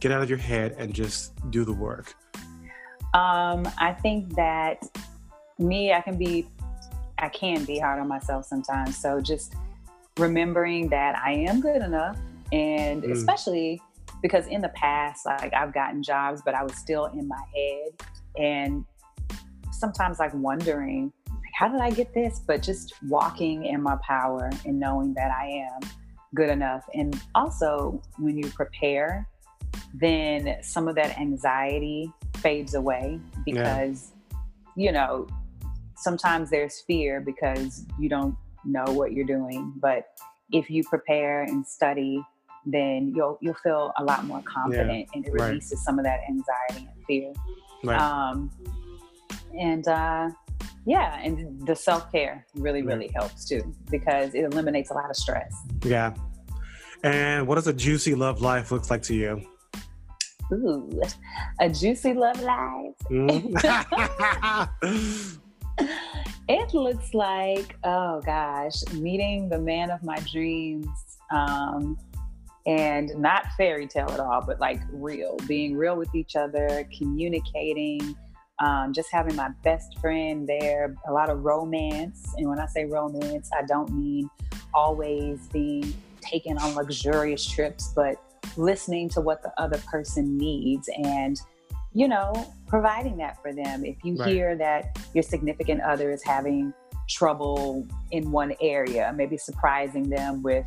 A: get out of your head and just do the work
B: um, i think that me i can be i can be hard on myself sometimes so just remembering that I am good enough. And mm. especially because in the past, like I've gotten jobs, but I was still in my head. And sometimes like wondering, like, how did I get this? But just walking in my power and knowing that I am good enough. And also, when you prepare, then some of that anxiety fades away because, yeah. you know, sometimes there's fear because you don't know what you're doing. But if you prepare and study, then you'll you'll feel a lot more confident, yeah, and it releases right. some of that anxiety and fear. Right. Um, and uh, yeah, and the self care really really helps too because it eliminates a lot of stress.
A: Yeah. And what does a juicy love life looks like to you?
B: Ooh, a juicy love life. Mm. It looks like, oh gosh, meeting the man of my dreams. Um, and not fairy tale at all, but like real, being real with each other, communicating, um, just having my best friend there, a lot of romance. And when I say romance, I don't mean always being taken on luxurious trips, but listening to what the other person needs and you know, providing that for them. If you right. hear that your significant other is having trouble in one area, maybe surprising them with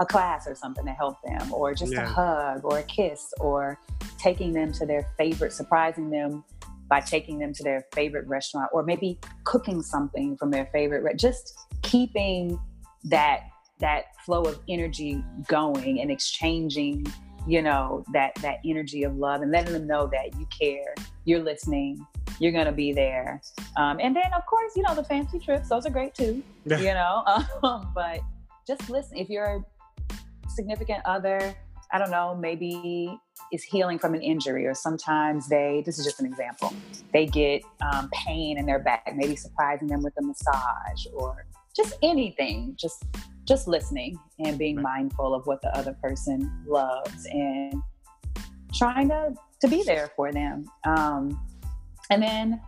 B: a class or something to help them, or just yeah. a hug or a kiss, or taking them to their favorite, surprising them by taking them to their favorite restaurant or maybe cooking something from their favorite re- just keeping that that flow of energy going and exchanging you know that that energy of love and letting them know that you care you're listening you're gonna be there. Um, and then of course you know the fancy trips those are great too you know um, but just listen if your significant other i don't know maybe is healing from an injury or sometimes they this is just an example they get um, pain in their back maybe surprising them with a massage or just anything just just listening and being right. mindful of what the other person loves and trying to to be there for them. Um, and then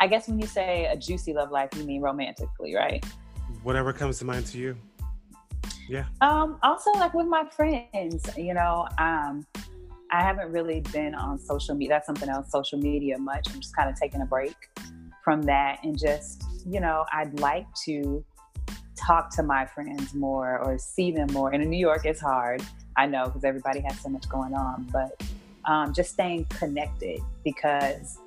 B: I guess when you say a juicy love life, you mean romantically, right?
A: Whatever comes to mind to you. Yeah.
B: Um, also like with my friends, you know, um, I haven't really been on social media. That's something else, social media much. I'm just kind of taking a break from that and just, you know, I'd like to talk to my friends more or see them more. And in New York, it's hard. I know because everybody has so much going on, but um, just staying connected because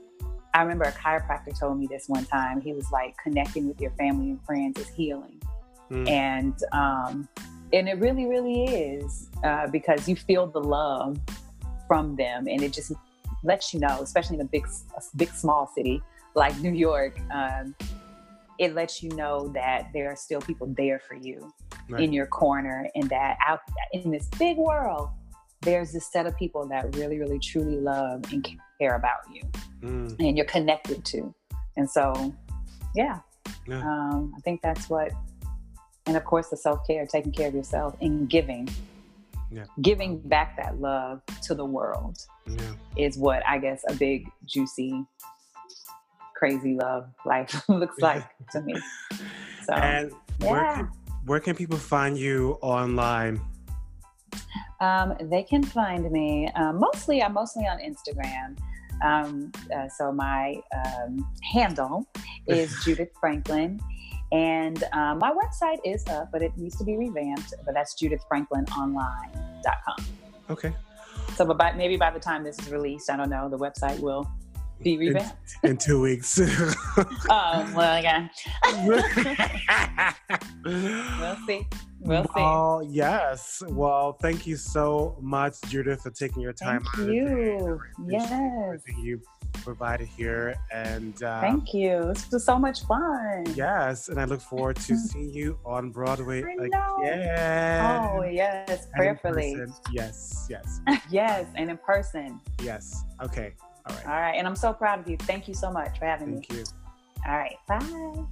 B: I remember a chiropractor told me this one time. He was like, connecting with your family and friends is healing. Mm. And, um, and it really, really is uh, because you feel the love from them and it just lets you know, especially in a big, a big, small city like New York, um, it lets you know that there are still people there for you right. in your corner and that out in this big world there's this set of people that really really truly love and care about you mm. and you're connected to and so yeah, yeah. Um, i think that's what and of course the self-care taking care of yourself and giving yeah. giving back that love to the world yeah. is what i guess a big juicy crazy love life looks like to me. So,
A: and yeah. where can, where can people find you online?
B: Um, they can find me um, mostly. I'm mostly on Instagram. Um, uh, so my um, handle is Judith Franklin, and uh, my website is up, but it needs to be revamped. But that's judithfranklinonline.com.
A: Okay.
B: So, but by, maybe by the time this is released, I don't know, the website will be revamped
A: in, in two weeks.
B: oh well, yeah. we'll see. We'll see.
A: Oh yes. Well, thank you so much, Judith, for taking your time.
B: Thank you. Yes.
A: You provided here, and
B: uh, thank you. This was so much fun.
A: Yes, and I look forward to seeing you on Broadway again.
B: Oh yes, prayerfully.
A: Yes, yes.
B: yes, and in person.
A: Yes. Okay. All right.
B: All right. And I'm so proud of you. Thank you so much for having
A: Thank me. Thank
B: you. All right. Bye.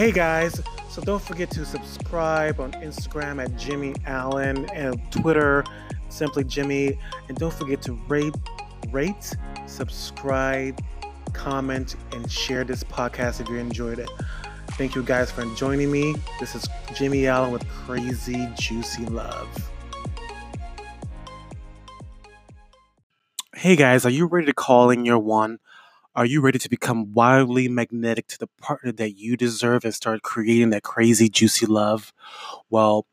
A: Hey guys, so don't forget to subscribe on Instagram at Jimmy Allen and Twitter simply Jimmy. And don't forget to rate, rate, subscribe, comment, and share this podcast if you enjoyed it. Thank you guys for joining me. This is Jimmy Allen with Crazy Juicy Love. Hey guys, are you ready to call in your one? Are you ready to become wildly magnetic to the partner that you deserve and start creating that crazy, juicy love? Well,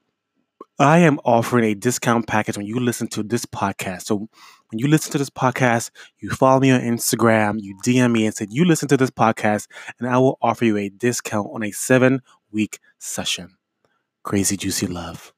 A: I am offering a discount package when you listen to this podcast. So when you listen to this podcast, you follow me on Instagram, you DM me and say, You listen to this podcast, and I will offer you a discount on a seven week session. Crazy, juicy love.